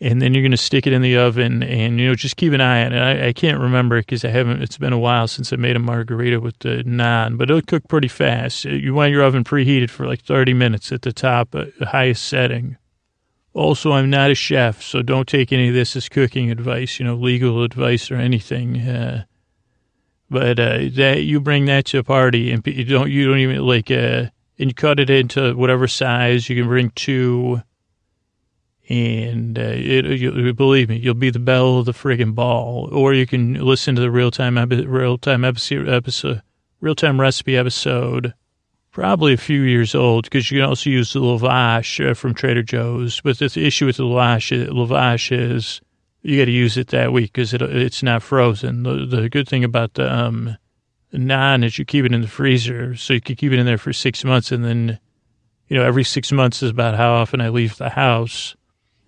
and then you're going to stick it in the oven, and you know just keep an eye on it. I, I can't remember because I haven't. It's been a while since I made a margherita with the naan, but it'll cook pretty fast. You want your oven preheated for like 30 minutes at the top, uh, highest setting. Also, I'm not a chef, so don't take any of this as cooking advice, you know, legal advice or anything. Uh, but uh, that you bring that to a party and you don't you don't even like uh, and you cut it into whatever size you can bring two, And uh, it, you, believe me, you'll be the belle of the friggin' ball. Or you can listen to the real time real time episode, episode real time recipe episode, probably a few years old, because you can also use the lavash uh, from Trader Joe's. But the issue with the lavash, lavash is you got to use it that week because it, it's not frozen. The, the good thing about the um, naan is you keep it in the freezer, so you can keep it in there for six months, and then you know every six months is about how often I leave the house,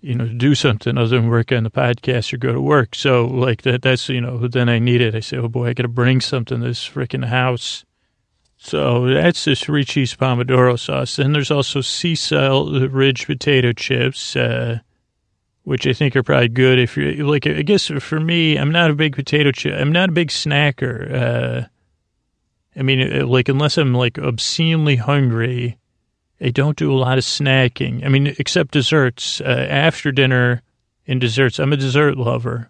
you know, do something other than work on the podcast or go to work. So like that, that's you know, then I need it. I say, oh boy, I got to bring something to this freaking house. So that's this three cheese pomodoro sauce. Then there's also sea Cecil Ridge potato chips. Uh, which I think are probably good if you're like, I guess for me, I'm not a big potato chip. I'm not a big snacker. Uh, I mean, uh, like, unless I'm like obscenely hungry, I don't do a lot of snacking. I mean, except desserts. Uh, after dinner and desserts, I'm a dessert lover.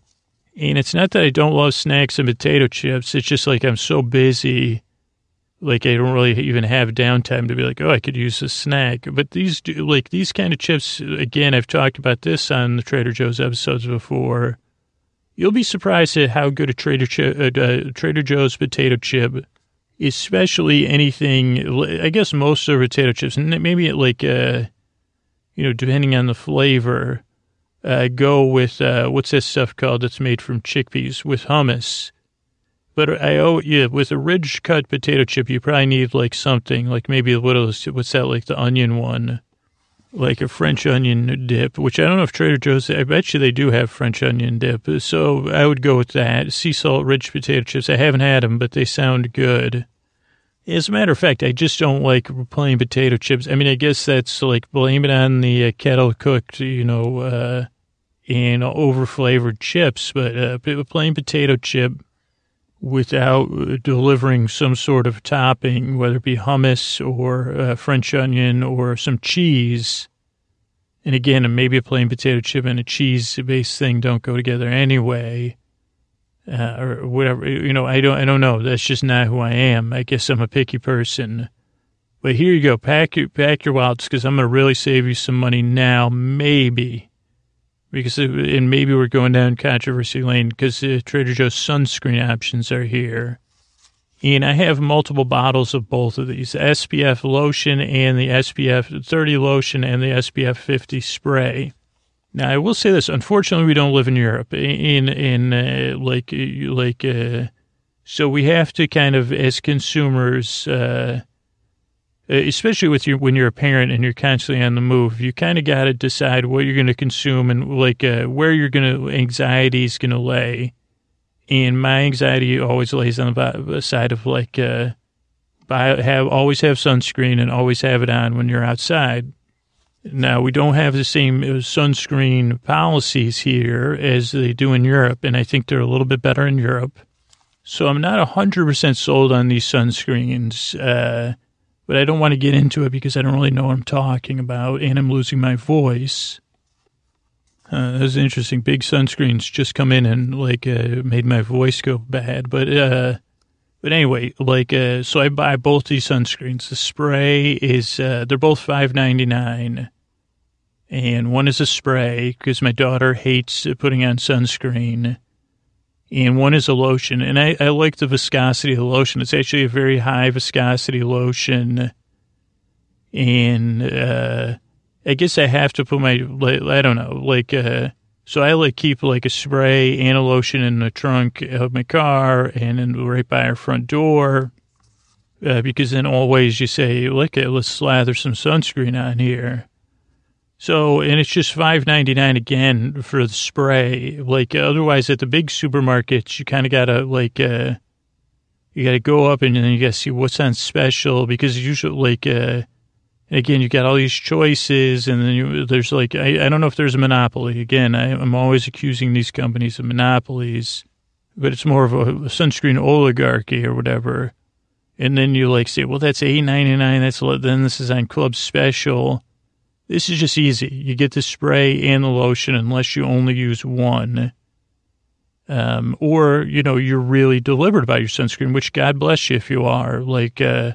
And it's not that I don't love snacks and potato chips. It's just like I'm so busy like I don't really even have downtime to be like, oh, I could use a snack. But these, do, like these kind of chips, again, I've talked about this on the Trader Joe's episodes before. You'll be surprised at how good a Trader, uh, uh, Trader Joe's potato chip, especially anything. I guess most of potato chips, and maybe like, uh, you know, depending on the flavor, uh, go with uh, what's this stuff called that's made from chickpeas with hummus but I oh yeah, with a ridge cut potato chip, you probably need like something like maybe a little what's that like the onion one, like a French onion dip. Which I don't know if Trader Joe's. I bet you they do have French onion dip. So I would go with that. Sea salt ridge potato chips. I haven't had them, but they sound good. As a matter of fact, I just don't like plain potato chips. I mean, I guess that's like blame it on the uh, kettle cooked, you know, uh, and over flavored chips. But uh, plain potato chip without delivering some sort of topping, whether it be hummus or uh, French onion or some cheese. And again, maybe a plain potato chip and a cheese based thing don't go together anyway. Uh, or whatever, you know, I don't, I don't know. That's just not who I am. I guess I'm a picky person. But here you go. Pack your, pack your wallets because I'm going to really save you some money now. Maybe because it, and maybe we're going down controversy lane because Trader Joe's sunscreen options are here. And I have multiple bottles of both of these SPF lotion and the SPF 30 lotion and the SPF 50 spray. Now, I will say this. Unfortunately, we don't live in Europe. In, in, uh, like, like, uh, so we have to kind of, as consumers, uh, uh, especially with you when you're a parent and you're constantly on the move, you kind of got to decide what you're going to consume and like uh, where you're going to anxiety is going to lay. And my anxiety always lays on the side of like, uh, have always have sunscreen and always have it on when you're outside. Now we don't have the same uh, sunscreen policies here as they do in Europe, and I think they're a little bit better in Europe. So I'm not hundred percent sold on these sunscreens. Uh, but I don't want to get into it because I don't really know what I'm talking about and I'm losing my voice. Uh, that was interesting. Big sunscreens just come in and like uh, made my voice go bad. But uh, but anyway, like uh, so I buy both these sunscreens. The spray is uh, they're both five ninety nine, and one is a spray because my daughter hates putting on sunscreen and one is a lotion. And I, I like the viscosity of the lotion. It's actually a very high viscosity lotion. And uh, I guess I have to put my, I don't know, like, uh, so I like keep like a spray and a lotion in the trunk of my car and in, right by our front door. Uh, because then always you say, look, let's slather some sunscreen on here. So, and it's just five ninety nine again for the spray. Like otherwise, at the big supermarkets, you kind of gotta like, uh, you gotta go up and then you gotta see what's on special because usually like, uh, again, you got all these choices and then you, there's like, I, I don't know if there's a monopoly. Again, I, I'm always accusing these companies of monopolies, but it's more of a, a sunscreen oligarchy or whatever. And then you like say, well, that's eight ninety nine. That's then this is on club special this is just easy. You get the spray and the lotion unless you only use one. Um, or, you know, you're really deliberate about your sunscreen, which God bless you if you are. Like, uh,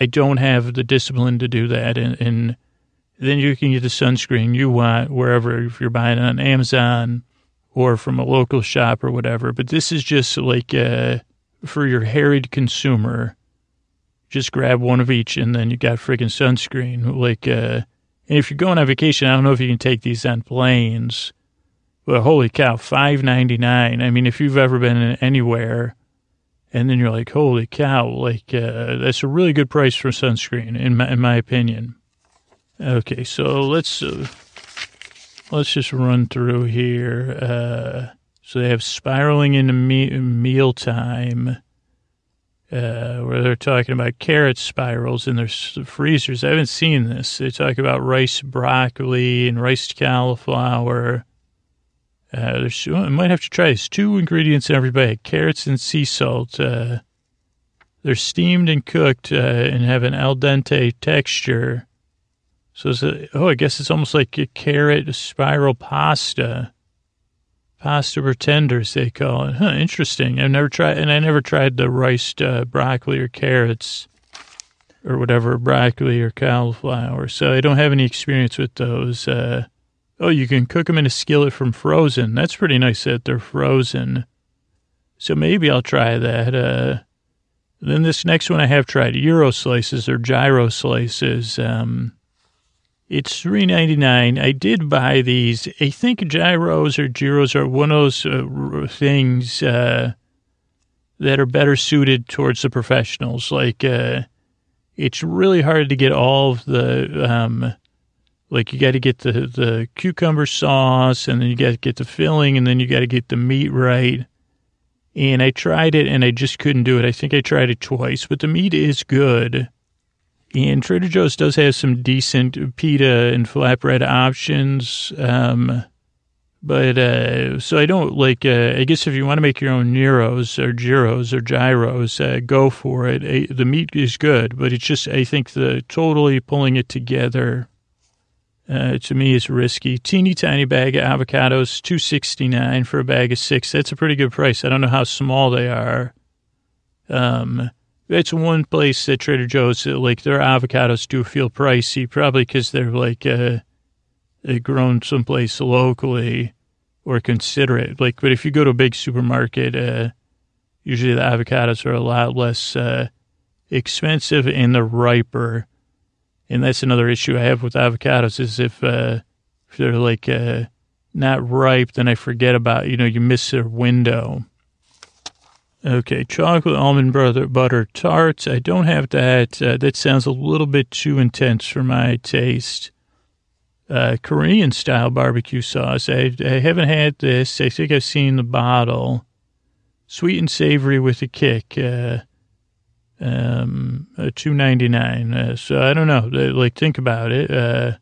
I don't have the discipline to do that. And, and then you can get the sunscreen you want wherever, if you're buying it on Amazon or from a local shop or whatever. But this is just like uh, for your harried consumer. Just grab one of each and then you got friggin' sunscreen. Like, uh, and if you're going on vacation, I don't know if you can take these on planes. But holy cow, five ninety nine. I mean, if you've ever been anywhere, and then you're like, holy cow, like uh, that's a really good price for sunscreen, in my in my opinion. Okay, so let's uh, let's just run through here. Uh, so they have spiraling into me- mealtime uh, where they're talking about carrot spirals in their freezers. I haven't seen this. They talk about rice broccoli and rice cauliflower. Uh, there's, I might have to try this. Two ingredients in every bag: carrots and sea salt. Uh, they're steamed and cooked uh, and have an al dente texture. So, it's a, oh, I guess it's almost like a carrot spiral pasta. Pasta pretenders, they call it. Huh, interesting. I've never tried, and I never tried the riced uh, broccoli or carrots or whatever, broccoli or cauliflower. So I don't have any experience with those. Uh, oh, you can cook them in a skillet from frozen. That's pretty nice that they're frozen. So maybe I'll try that. Uh, then this next one I have tried, Euro slices or gyro slices. Um, it's three ninety nine. I did buy these. I think gyros or gyros are one of those uh, things uh, that are better suited towards the professionals. Like uh, it's really hard to get all of the um, like you got to get the the cucumber sauce, and then you got to get the filling, and then you got to get the meat right. And I tried it, and I just couldn't do it. I think I tried it twice, but the meat is good and Trader Joe's does have some decent pita and flatbread options. Um, but, uh, so I don't like, uh, I guess if you want to make your own Neros or Gyros or Gyros, uh, go for it. the meat is good, but it's just, I think the totally pulling it together, uh, to me is risky. Teeny tiny bag of avocados, two sixty nine for a bag of six. That's a pretty good price. I don't know how small they are. Um, it's one place that Trader Joe's, like their avocados do feel pricey, probably because they're like uh, they're grown someplace locally or considerate. Like, but if you go to a big supermarket, uh, usually the avocados are a lot less uh, expensive and they're riper. And that's another issue I have with avocados is if, uh, if they're like uh, not ripe, then I forget about, you know, you miss their window. Okay, chocolate almond butter, butter tarts. I don't have that. Uh, that sounds a little bit too intense for my taste. Uh, Korean style barbecue sauce. I, I haven't had this. I think I've seen the bottle. Sweet and savory with a kick. Uh, um, uh, two ninety nine. Uh, so I don't know. Like think about it. Uh,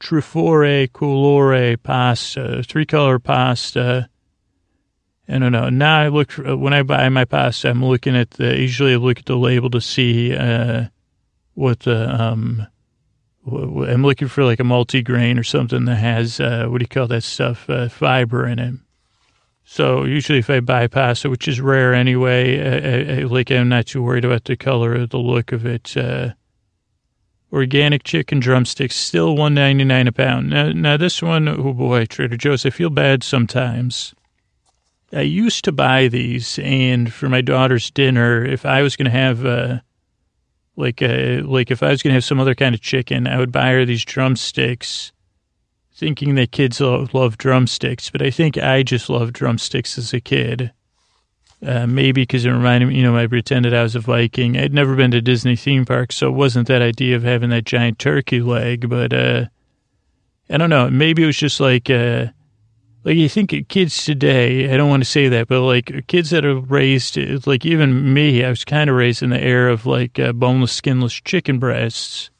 Trufore colore pasta, three color pasta I don't know. Now I look when I buy my pasta, I'm looking at the, usually I look at the label to see, uh, what the, um, I'm looking for like a multi-grain or something that has, uh, what do you call that stuff? Uh, fiber in it. So usually if I buy it, which is rare anyway, I, I, like I'm not too worried about the color or the look of it. Uh, organic chicken drumsticks, still one ninety nine a pound. Now, now this one, oh boy, Trader Joe's, I feel bad sometimes I used to buy these, and for my daughter's dinner, if I was going to have, uh, like, uh, like if I was going to have some other kind of chicken, I would buy her these drumsticks, thinking that kids love, drumsticks. But I think I just loved drumsticks as a kid. Uh, maybe because it reminded me, you know, I pretended I was a Viking. I'd never been to Disney theme parks, so it wasn't that idea of having that giant turkey leg. But uh, I don't know. Maybe it was just like. Uh, like you think kids today, I don't want to say that, but like kids that are raised, like even me, I was kind of raised in the era of like uh, boneless, skinless chicken breasts,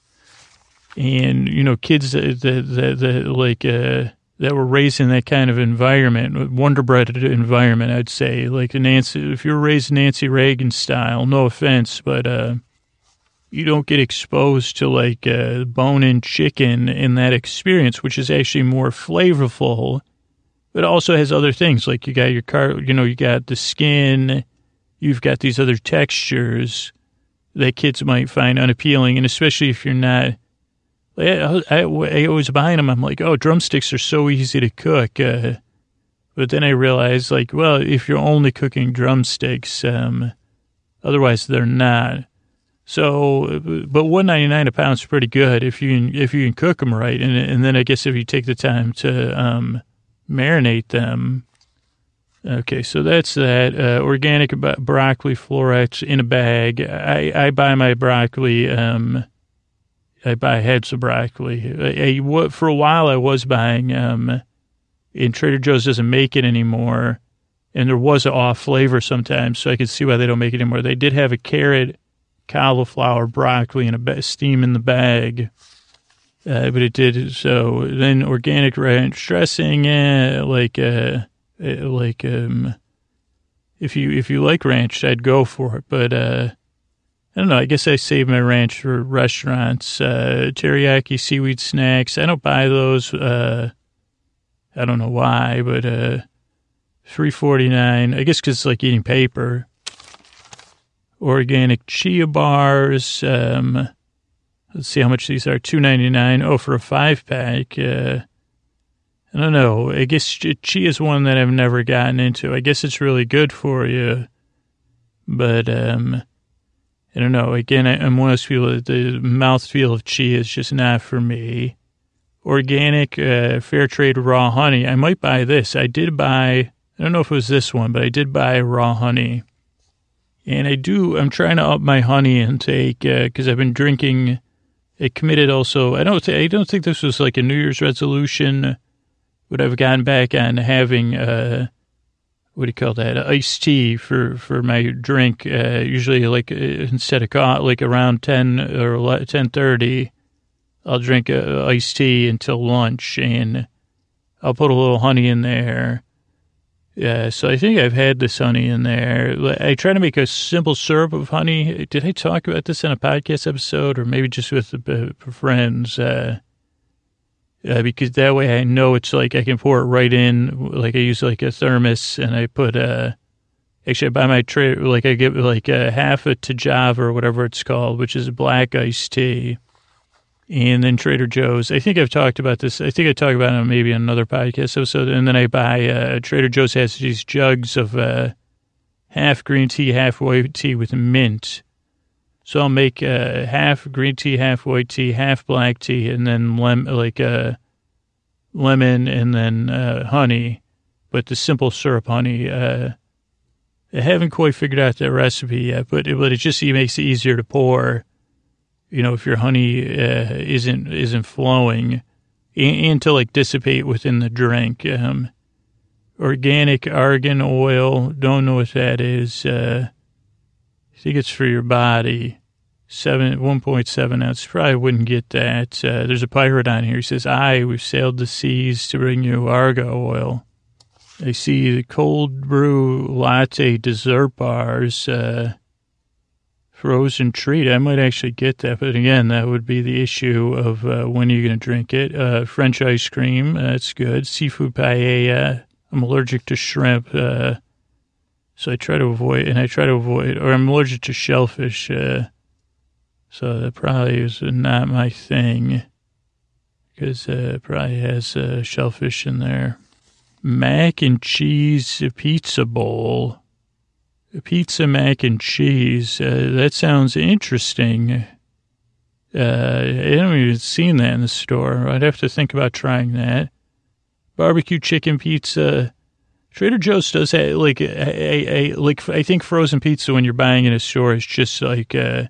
and you know, kids that that, that, like uh, that were raised in that kind of environment, Wonder Bread environment, I'd say, like Nancy. If you're raised Nancy Reagan style, no offense, but uh, you don't get exposed to like uh, bone-in chicken in that experience, which is actually more flavorful but also has other things like you got your car, you know, you got the skin, you've got these other textures that kids might find unappealing, and especially if you're not I, I, I was buying them. I'm like, oh, drumsticks are so easy to cook. Uh, but then I realized, like, well, if you're only cooking drumsticks, um, otherwise they're not. So, but one ninety nine a pound is pretty good if you can, if you can cook them right, and and then I guess if you take the time to um, marinate them. Okay, so that's that. Uh, organic broccoli florets in a bag. I, I buy my broccoli. Um, I buy heads of broccoli. I, I, for a while, I was buying. Um, and Trader Joe's doesn't make it anymore, and there was an off flavor sometimes, so I could see why they don't make it anymore. They did have a carrot cauliflower, broccoli, and a steam in the bag. Uh, but it did so. Then organic ranch dressing, eh, like uh, eh, like um, if you if you like ranch, I'd go for it. But uh, I don't know. I guess I save my ranch for restaurants. Uh, teriyaki seaweed snacks. I don't buy those. Uh, I don't know why, but uh, three forty nine. I guess because it's like eating paper organic chia bars. Um, let's see how much these are. Two ninety nine. Oh, for a five pack. Uh, I don't know. I guess chia is one that I've never gotten into. I guess it's really good for you, but um, I don't know. Again, I, am one of those people that the mouthfeel of chia is just not for me. Organic, uh, fair trade raw honey. I might buy this. I did buy. I don't know if it was this one, but I did buy raw honey and I do, I'm trying to up my honey intake because uh, I've been drinking. It committed also, I don't, I don't think this was like a New Year's resolution, but I've gotten back on having, uh, what do you call that, iced tea for, for my drink, uh, usually like uh, instead of coffee, like around 10 or 10.30, I'll drink uh, iced tea until lunch and I'll put a little honey in there yeah, so I think I've had this honey in there. I try to make a simple syrup of honey. Did I talk about this in a podcast episode or maybe just with uh, friends? Uh, uh, because that way I know it's like I can pour it right in. Like I use like a thermos and I put, uh, actually I buy my tray, like I get like a half a Tajava or whatever it's called, which is a black iced tea and then Trader Joe's. I think I've talked about this. I think I talked about it maybe on another podcast episode. And then I buy uh, Trader Joe's has these jugs of uh, half green tea, half white tea with mint. So I'll make uh, half green tea, half white tea, half black tea, and then lem- like uh, lemon and then uh, honey, but the simple syrup honey. Uh, I haven't quite figured out the recipe yet, but it, but it just it makes it easier to pour you know, if your honey uh, isn't isn't flowing, and, and, to like dissipate within the drink. Um, organic argan oil, don't know what that is. Uh, I think it's for your body. Seven, one point seven ounce. Probably wouldn't get that. Uh, there's a pirate on here. He says, "I we've sailed the seas to bring you Argo oil." I see the cold brew latte dessert bars. Uh, frozen treat. I might actually get that, but again, that would be the issue of uh, when are you going to drink it. Uh, French ice cream, that's good. Seafood paella. I'm allergic to shrimp, uh, so I try to avoid, and I try to avoid, or I'm allergic to shellfish, uh, so that probably is not my thing because uh, it probably has uh, shellfish in there. Mac and cheese pizza bowl pizza mac and cheese. Uh, that sounds interesting. Uh, I haven't even seen that in the store. I'd have to think about trying that. Barbecue chicken pizza. Trader Joe's does have like a, a, a, like I think frozen pizza when you're buying in a store is just like uh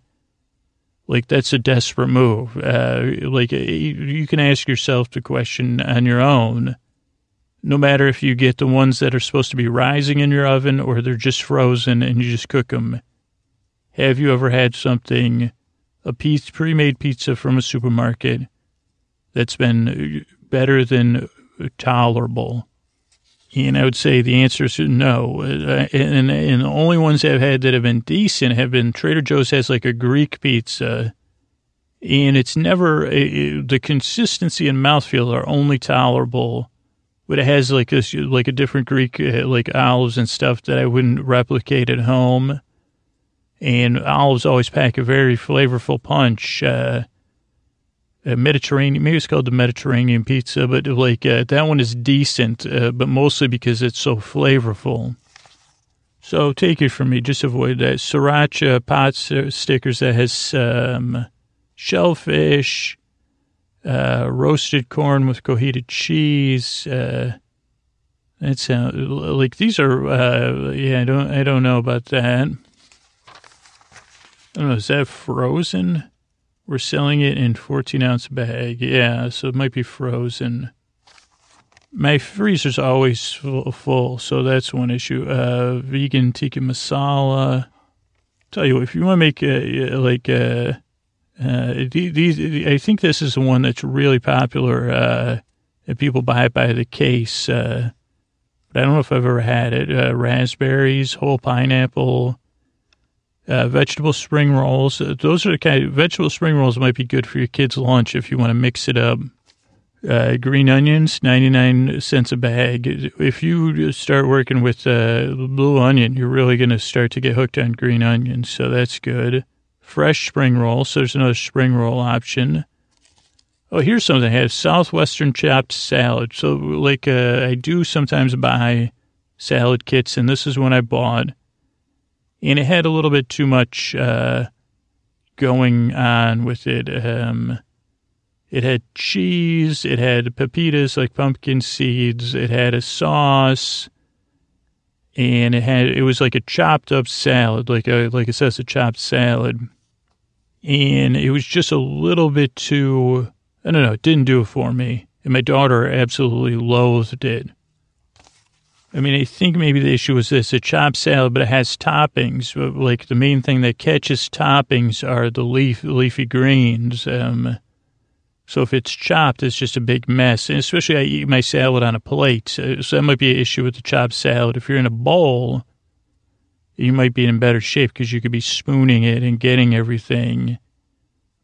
like that's a desperate move. Uh, like you can ask yourself the question on your own no matter if you get the ones that are supposed to be rising in your oven or they're just frozen and you just cook them. Have you ever had something, a piece, pre-made pizza from a supermarket that's been better than tolerable? And I would say the answer is no. Uh, and, and the only ones I've had that have been decent have been Trader Joe's has like a Greek pizza. And it's never, the consistency and mouthfeel are only tolerable but it has like this, like a different Greek, uh, like olives and stuff that I wouldn't replicate at home. And olives always pack a very flavorful punch. Uh, a Mediterranean, maybe it's called the Mediterranean pizza, but like uh, that one is decent, uh, but mostly because it's so flavorful. So take it from me, just avoid that. Sriracha pot stickers that has um, shellfish, uh, roasted corn with cotija cheese. Uh, that sounds like these are. Uh, yeah, I don't. I don't know about that. I don't know. Is that frozen? We're selling it in 14 ounce bag. Yeah, so it might be frozen. My freezer's always full, so that's one issue. Uh, vegan tikka masala. Tell you, if you want to make a, like a, uh, these, I think this is the one that's really popular. Uh, and people buy it by the case. Uh, but I don't know if I've ever had it. Uh, raspberries, whole pineapple, uh, vegetable spring rolls. Uh, those are the kind of vegetable spring rolls might be good for your kids' lunch if you want to mix it up. Uh, green onions, 99 cents a bag. If you start working with uh, blue onion, you're really going to start to get hooked on green onions. So that's good. Fresh spring roll. So there's another spring roll option. Oh, here's something I have Southwestern chopped salad. So, like, uh, I do sometimes buy salad kits, and this is one I bought and it had a little bit too much uh, going on with it. Um, it had cheese, it had pepitas like pumpkin seeds, it had a sauce, and it had it was like a chopped up salad, like a like it says a chopped salad, and it was just a little bit too. I don't know. It didn't do it for me, and my daughter absolutely loathed it. I mean, I think maybe the issue was this: a chopped salad, but it has toppings. Like the main thing that catches toppings are the leaf leafy greens. Um, so if it's chopped, it's just a big mess. And especially, I eat my salad on a plate, so that might be an issue with the chopped salad. If you're in a bowl, you might be in better shape because you could be spooning it and getting everything.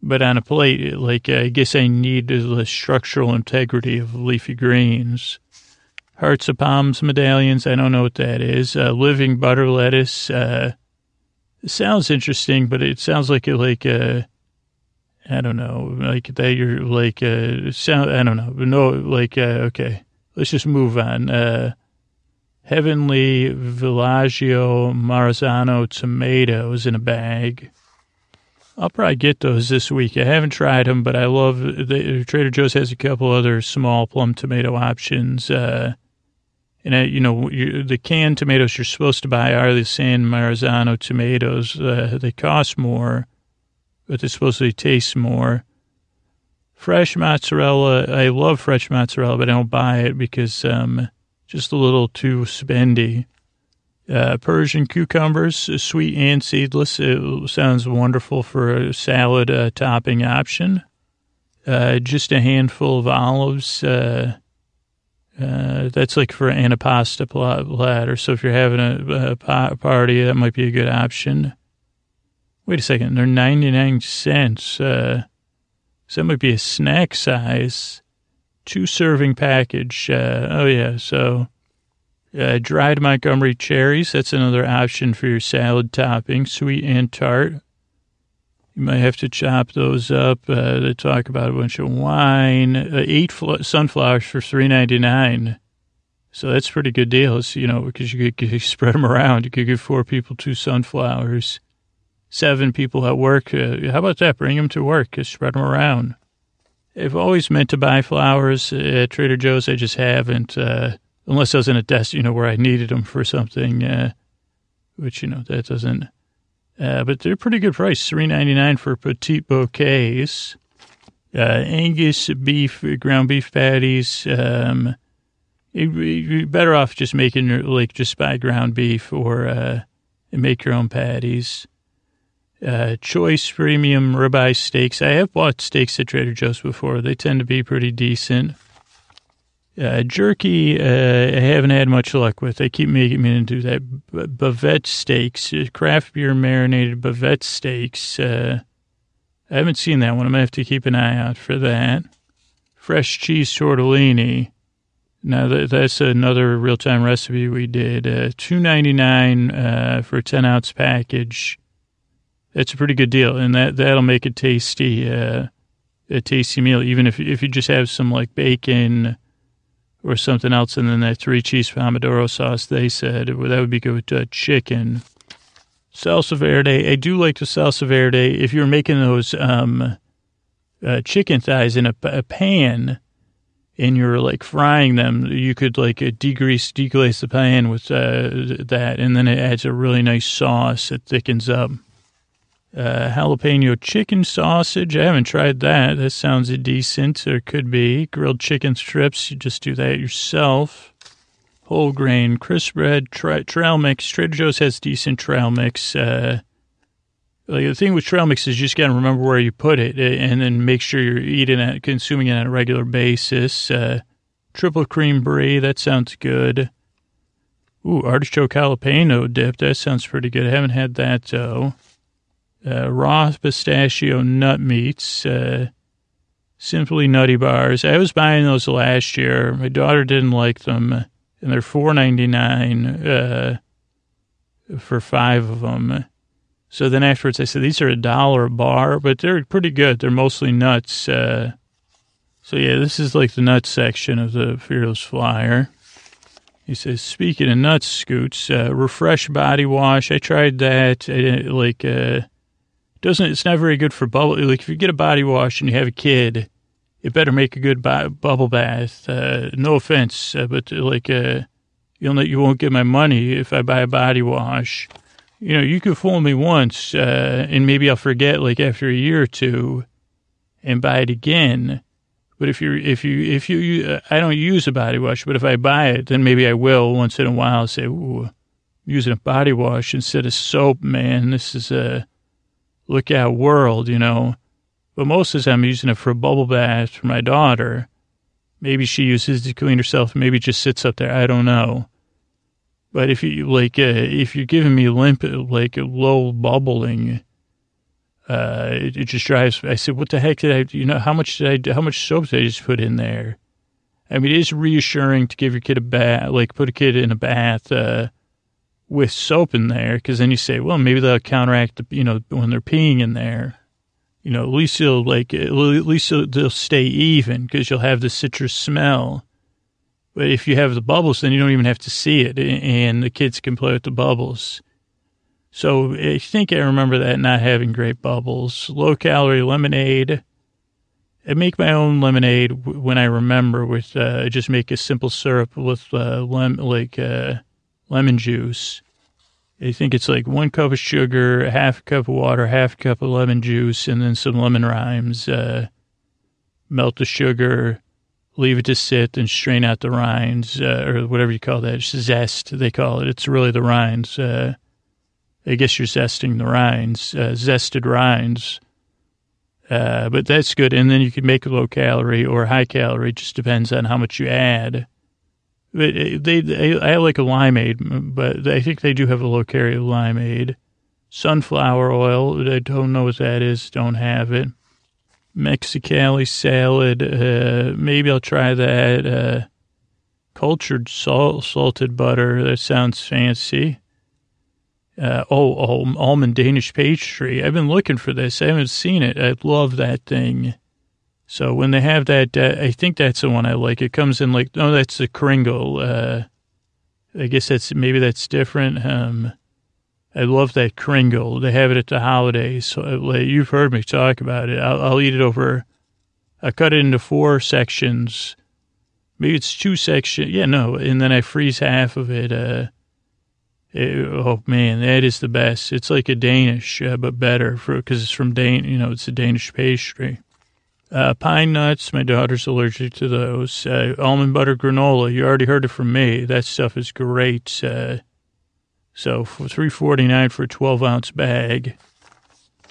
But on a plate, like I guess I need the structural integrity of leafy greens. Hearts of Palms medallions. I don't know what that is. Uh, living butter lettuce. Uh, sounds interesting, but it sounds like it like uh, I don't know, like that. You're like uh, sound. I don't know. No, like uh, okay. Let's just move on. Uh, Heavenly Villaggio Marzano tomatoes in a bag. I'll probably get those this week. I haven't tried them, but I love the, Trader Joe's has a couple other small plum tomato options. Uh, and, uh, you know, you, the canned tomatoes you're supposed to buy are the San Marzano tomatoes. Uh, they cost more, but they supposedly taste more. Fresh mozzarella, I love fresh mozzarella, but I don't buy it because um, just a little too spendy. Uh, Persian cucumbers, uh, sweet and seedless. It sounds wonderful for a salad uh, topping option. Uh, just a handful of olives. Uh, uh, that's like for an antipasta platter. So if you're having a, a, party, that might be a good option. Wait a second, they're 99 cents. Uh, so that might be a snack size, two serving package. Uh, oh, yeah. So uh, dried Montmorency cherries, that's another option for your salad topping, sweet and tart. You might have to chop those up. Uh, they talk about a bunch of wine. Uh, eight fl- sunflowers for three ninety nine. So that's pretty good deals, you know, because you could, <laughs> spread them around. You could give four people two sunflowers, seven people at work. Uh, how about that? Bring them to work. Just spread them around. I've always meant to buy flowers at Trader Joe's. I just haven't, uh, unless I was in a desk, you know, where I needed them for something, uh, which, you know, that doesn't uh, but they're pretty good price, three ninety nine for petite bouquets. Uh, Angus beef, ground beef patties. Um, you're better off just making your like just buy ground beef or uh, make your own patties. Uh, choice premium ribeye steaks. I have bought steaks at Trader Joe's before. They tend to be pretty decent. Uh, jerky, uh, I haven't had much luck with. They keep making me do that. Bavette steaks, uh, craft beer marinated bavette steaks. Uh, I haven't seen that one. I'm going to have to keep an eye out for that. Fresh cheese tortellini. Now, that, that's another real time recipe we did. Uh, Two ninety nine uh, for a 10 ounce package. That's a pretty good deal, and that, that'll make it tasty. Uh, a tasty meal, even if if you just have some like bacon or something else, and then that three cheese pomodoro sauce. They said that would be good with uh, chicken. Salsa verde. I do like the salsa verde. If you're making those um, uh, chicken thighs in a, a, pan and you're like frying them, you could like uh, degrease, deglaze the pan with uh, that, and then it adds a really nice sauce. It thickens up. Uh, jalapeno chicken sausage. I haven't tried that. That sounds decent, or could be. Grilled chicken strips. You just do that yourself. Whole grain, crisp bread, tra- trail mix. Trader Joe's has decent trail mix. Uh, like the thing with trail mix is you just got to remember where you put it eh, and then make sure you're eating it, consuming it on a regular basis. Uh, triple cream brie. That sounds good. Ooh, artichoke jalapeno dip. That sounds pretty good. I haven't had that though uh, raw pistachio nut meats, uh, simply nutty bars. I was buying those last year. My daughter didn't like them, and they're four ninety nine uh, for five of them. So then afterwards, I said these are a dollar a bar, but they're pretty good. They're mostly nuts. Uh, so yeah, this is like the nuts section of the Fearless Flyer. He says, speaking of nuts, Scoots, uh, refresh body wash. I tried that. I like, uh, doesn't it's not very good for bubble. Like if you get a body wash and you have a kid, it better make a good bu- bubble bath. Uh, no offense, uh, but like uh, you'll you won't get my money if I buy a body wash. You know, you could fool me once, uh, and maybe I'll forget like after a year or two, and buy it again. But if you if you if you uh, I don't use a body wash, but if I buy it, then maybe I will once in a while say, "Ooh, I'm using a body wash instead of soap, man. This is a look out world, you know. But most of the time, I'm using it for a bubble bath for my daughter. Maybe she uses it to clean herself. Maybe just sits up there. I don't know. But if you like, uh, if you're giving me limp, like low bubbling, uh, it, it, just drives. I said, "What the heck did I? You know, how much did I? How much soap did I just put in there?" I mean, it is reassuring to give your kid a bath, like put a kid in a bath. Uh, with soap in there because then you say, well, maybe they'll counteract, the, you know, when they're peeing in there. You know, at least it'll like, at least they'll stay even because you'll have the citrus smell. But if you have the bubbles, then you don't even have to see it, and the kids can play with the bubbles. So I think I remember that not having great bubbles. Low calorie lemonade. I make my own lemonade when I remember with uh, just make a simple syrup with uh, lem- like uh, lemon juice. I think it's like one cup of sugar, half a cup of water, half a cup of lemon juice, and then some lemon rinds. Uh, melt the sugar, leave it to sit, and strain out the rinds, uh, or whatever you call that. It's zest, they call it. It's really the rinds. Uh, I guess you're zesting the rinds, uh, zested rinds. Uh, but that's good. And then you can make low calorie or high calorie. Just depends on how much you add. They, they, I like a limeade, but I think they do have a low calorie limeade. Sunflower oil, I don't know what that is, don't have it. Mexicali salad, uh, maybe I'll try that. Uh, cultured salt, salted butter, that sounds fancy. Uh, oh, oh, almond Danish pastry. I've been looking for this. I haven't seen it. I love that thing. So when they have that, uh, I think that's the one I like. It comes in like, no, that's the Kringle. Uh, I guess that's, maybe that's different. Um, I love that Kringle. They have it at the holidays. So uh, you've heard me talk about it. I'll, I'll eat it over, I cut it into four sections. Maybe it's two sections. Yeah, no. And then I freeze half of it. Uh, it, oh man, that is the best. It's like a Danish, uh, but better for because it's from Dane. You know, it's a Danish pastry. Uh, pine nuts, my daughter's allergic to those. Uh, almond butter granola, you already heard it from me. That stuff is great. Uh, so for three forty nine for a twelve ounce bag.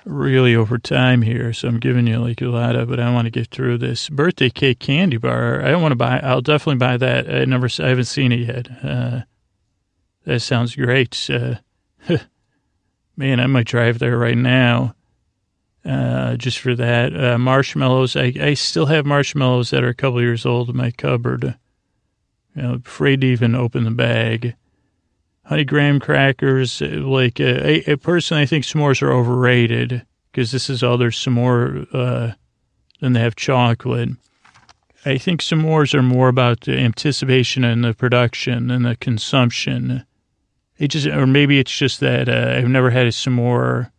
Really over time here, so I'm giving you like a lot of, but I want to get through this birthday cake candy bar. I don't want to buy. I'll definitely buy that. I never, I haven't seen it yet. Uh, that sounds great. <laughs> Man, I might drive there right now uh, just for that. Uh, marshmallows. I, I still have marshmallows that are a couple years old in my cupboard. Know, afraid to even open the bag. Honey graham crackers. Uh, like, uh, I, personally, I think s'mores are overrated because this is all there's some more, uh, Then they have chocolate. I think s'mores are more about the anticipation and the production and the consumption. It just, or maybe it's just that uh, I've never had a s'more.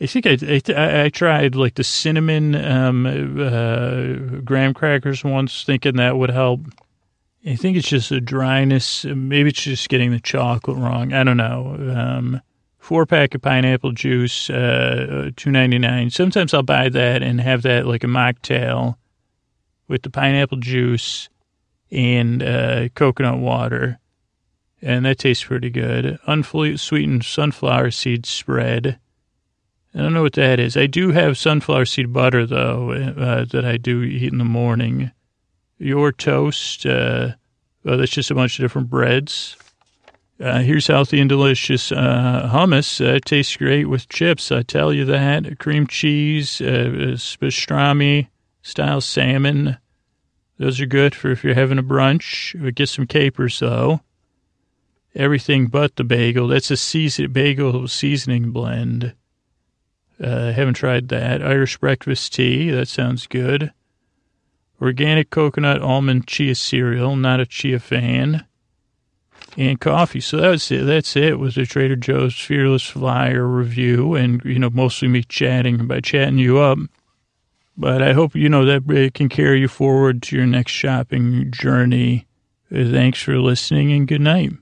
I think I, I, I tried like the cinnamon um, uh, graham crackers once, thinking that would help. I think it's just a dryness. Maybe it's just getting the chocolate wrong. I don't know. Um, four pack of pineapple juice, uh, two ninety nine. Sometimes I'll buy that and have that like a mocktail with the pineapple juice and uh, coconut water, and that tastes pretty good. Unsweetened sunflower seed spread. I don't know what that is. I do have sunflower seed butter though uh, that I do eat in the morning your toast. Uh, well, that's just a bunch of different breads. Uh, here's healthy and delicious uh, hummus. Uh, tastes great with chips. I tell you that. Cream cheese, uh, pastrami style salmon. Those are good for if you're having a brunch. Get some capers though. Everything but the bagel. That's a season bagel seasoning blend. Uh, haven't tried that. Irish breakfast tea. That sounds good. Organic coconut almond chia cereal. Not a chia fan. And coffee. So that's it. That's it. Was a Trader Joe's Fearless Flyer review, and you know, mostly me chatting by chatting you up. But I hope you know that it can carry you forward to your next shopping journey. Thanks for listening, and good night.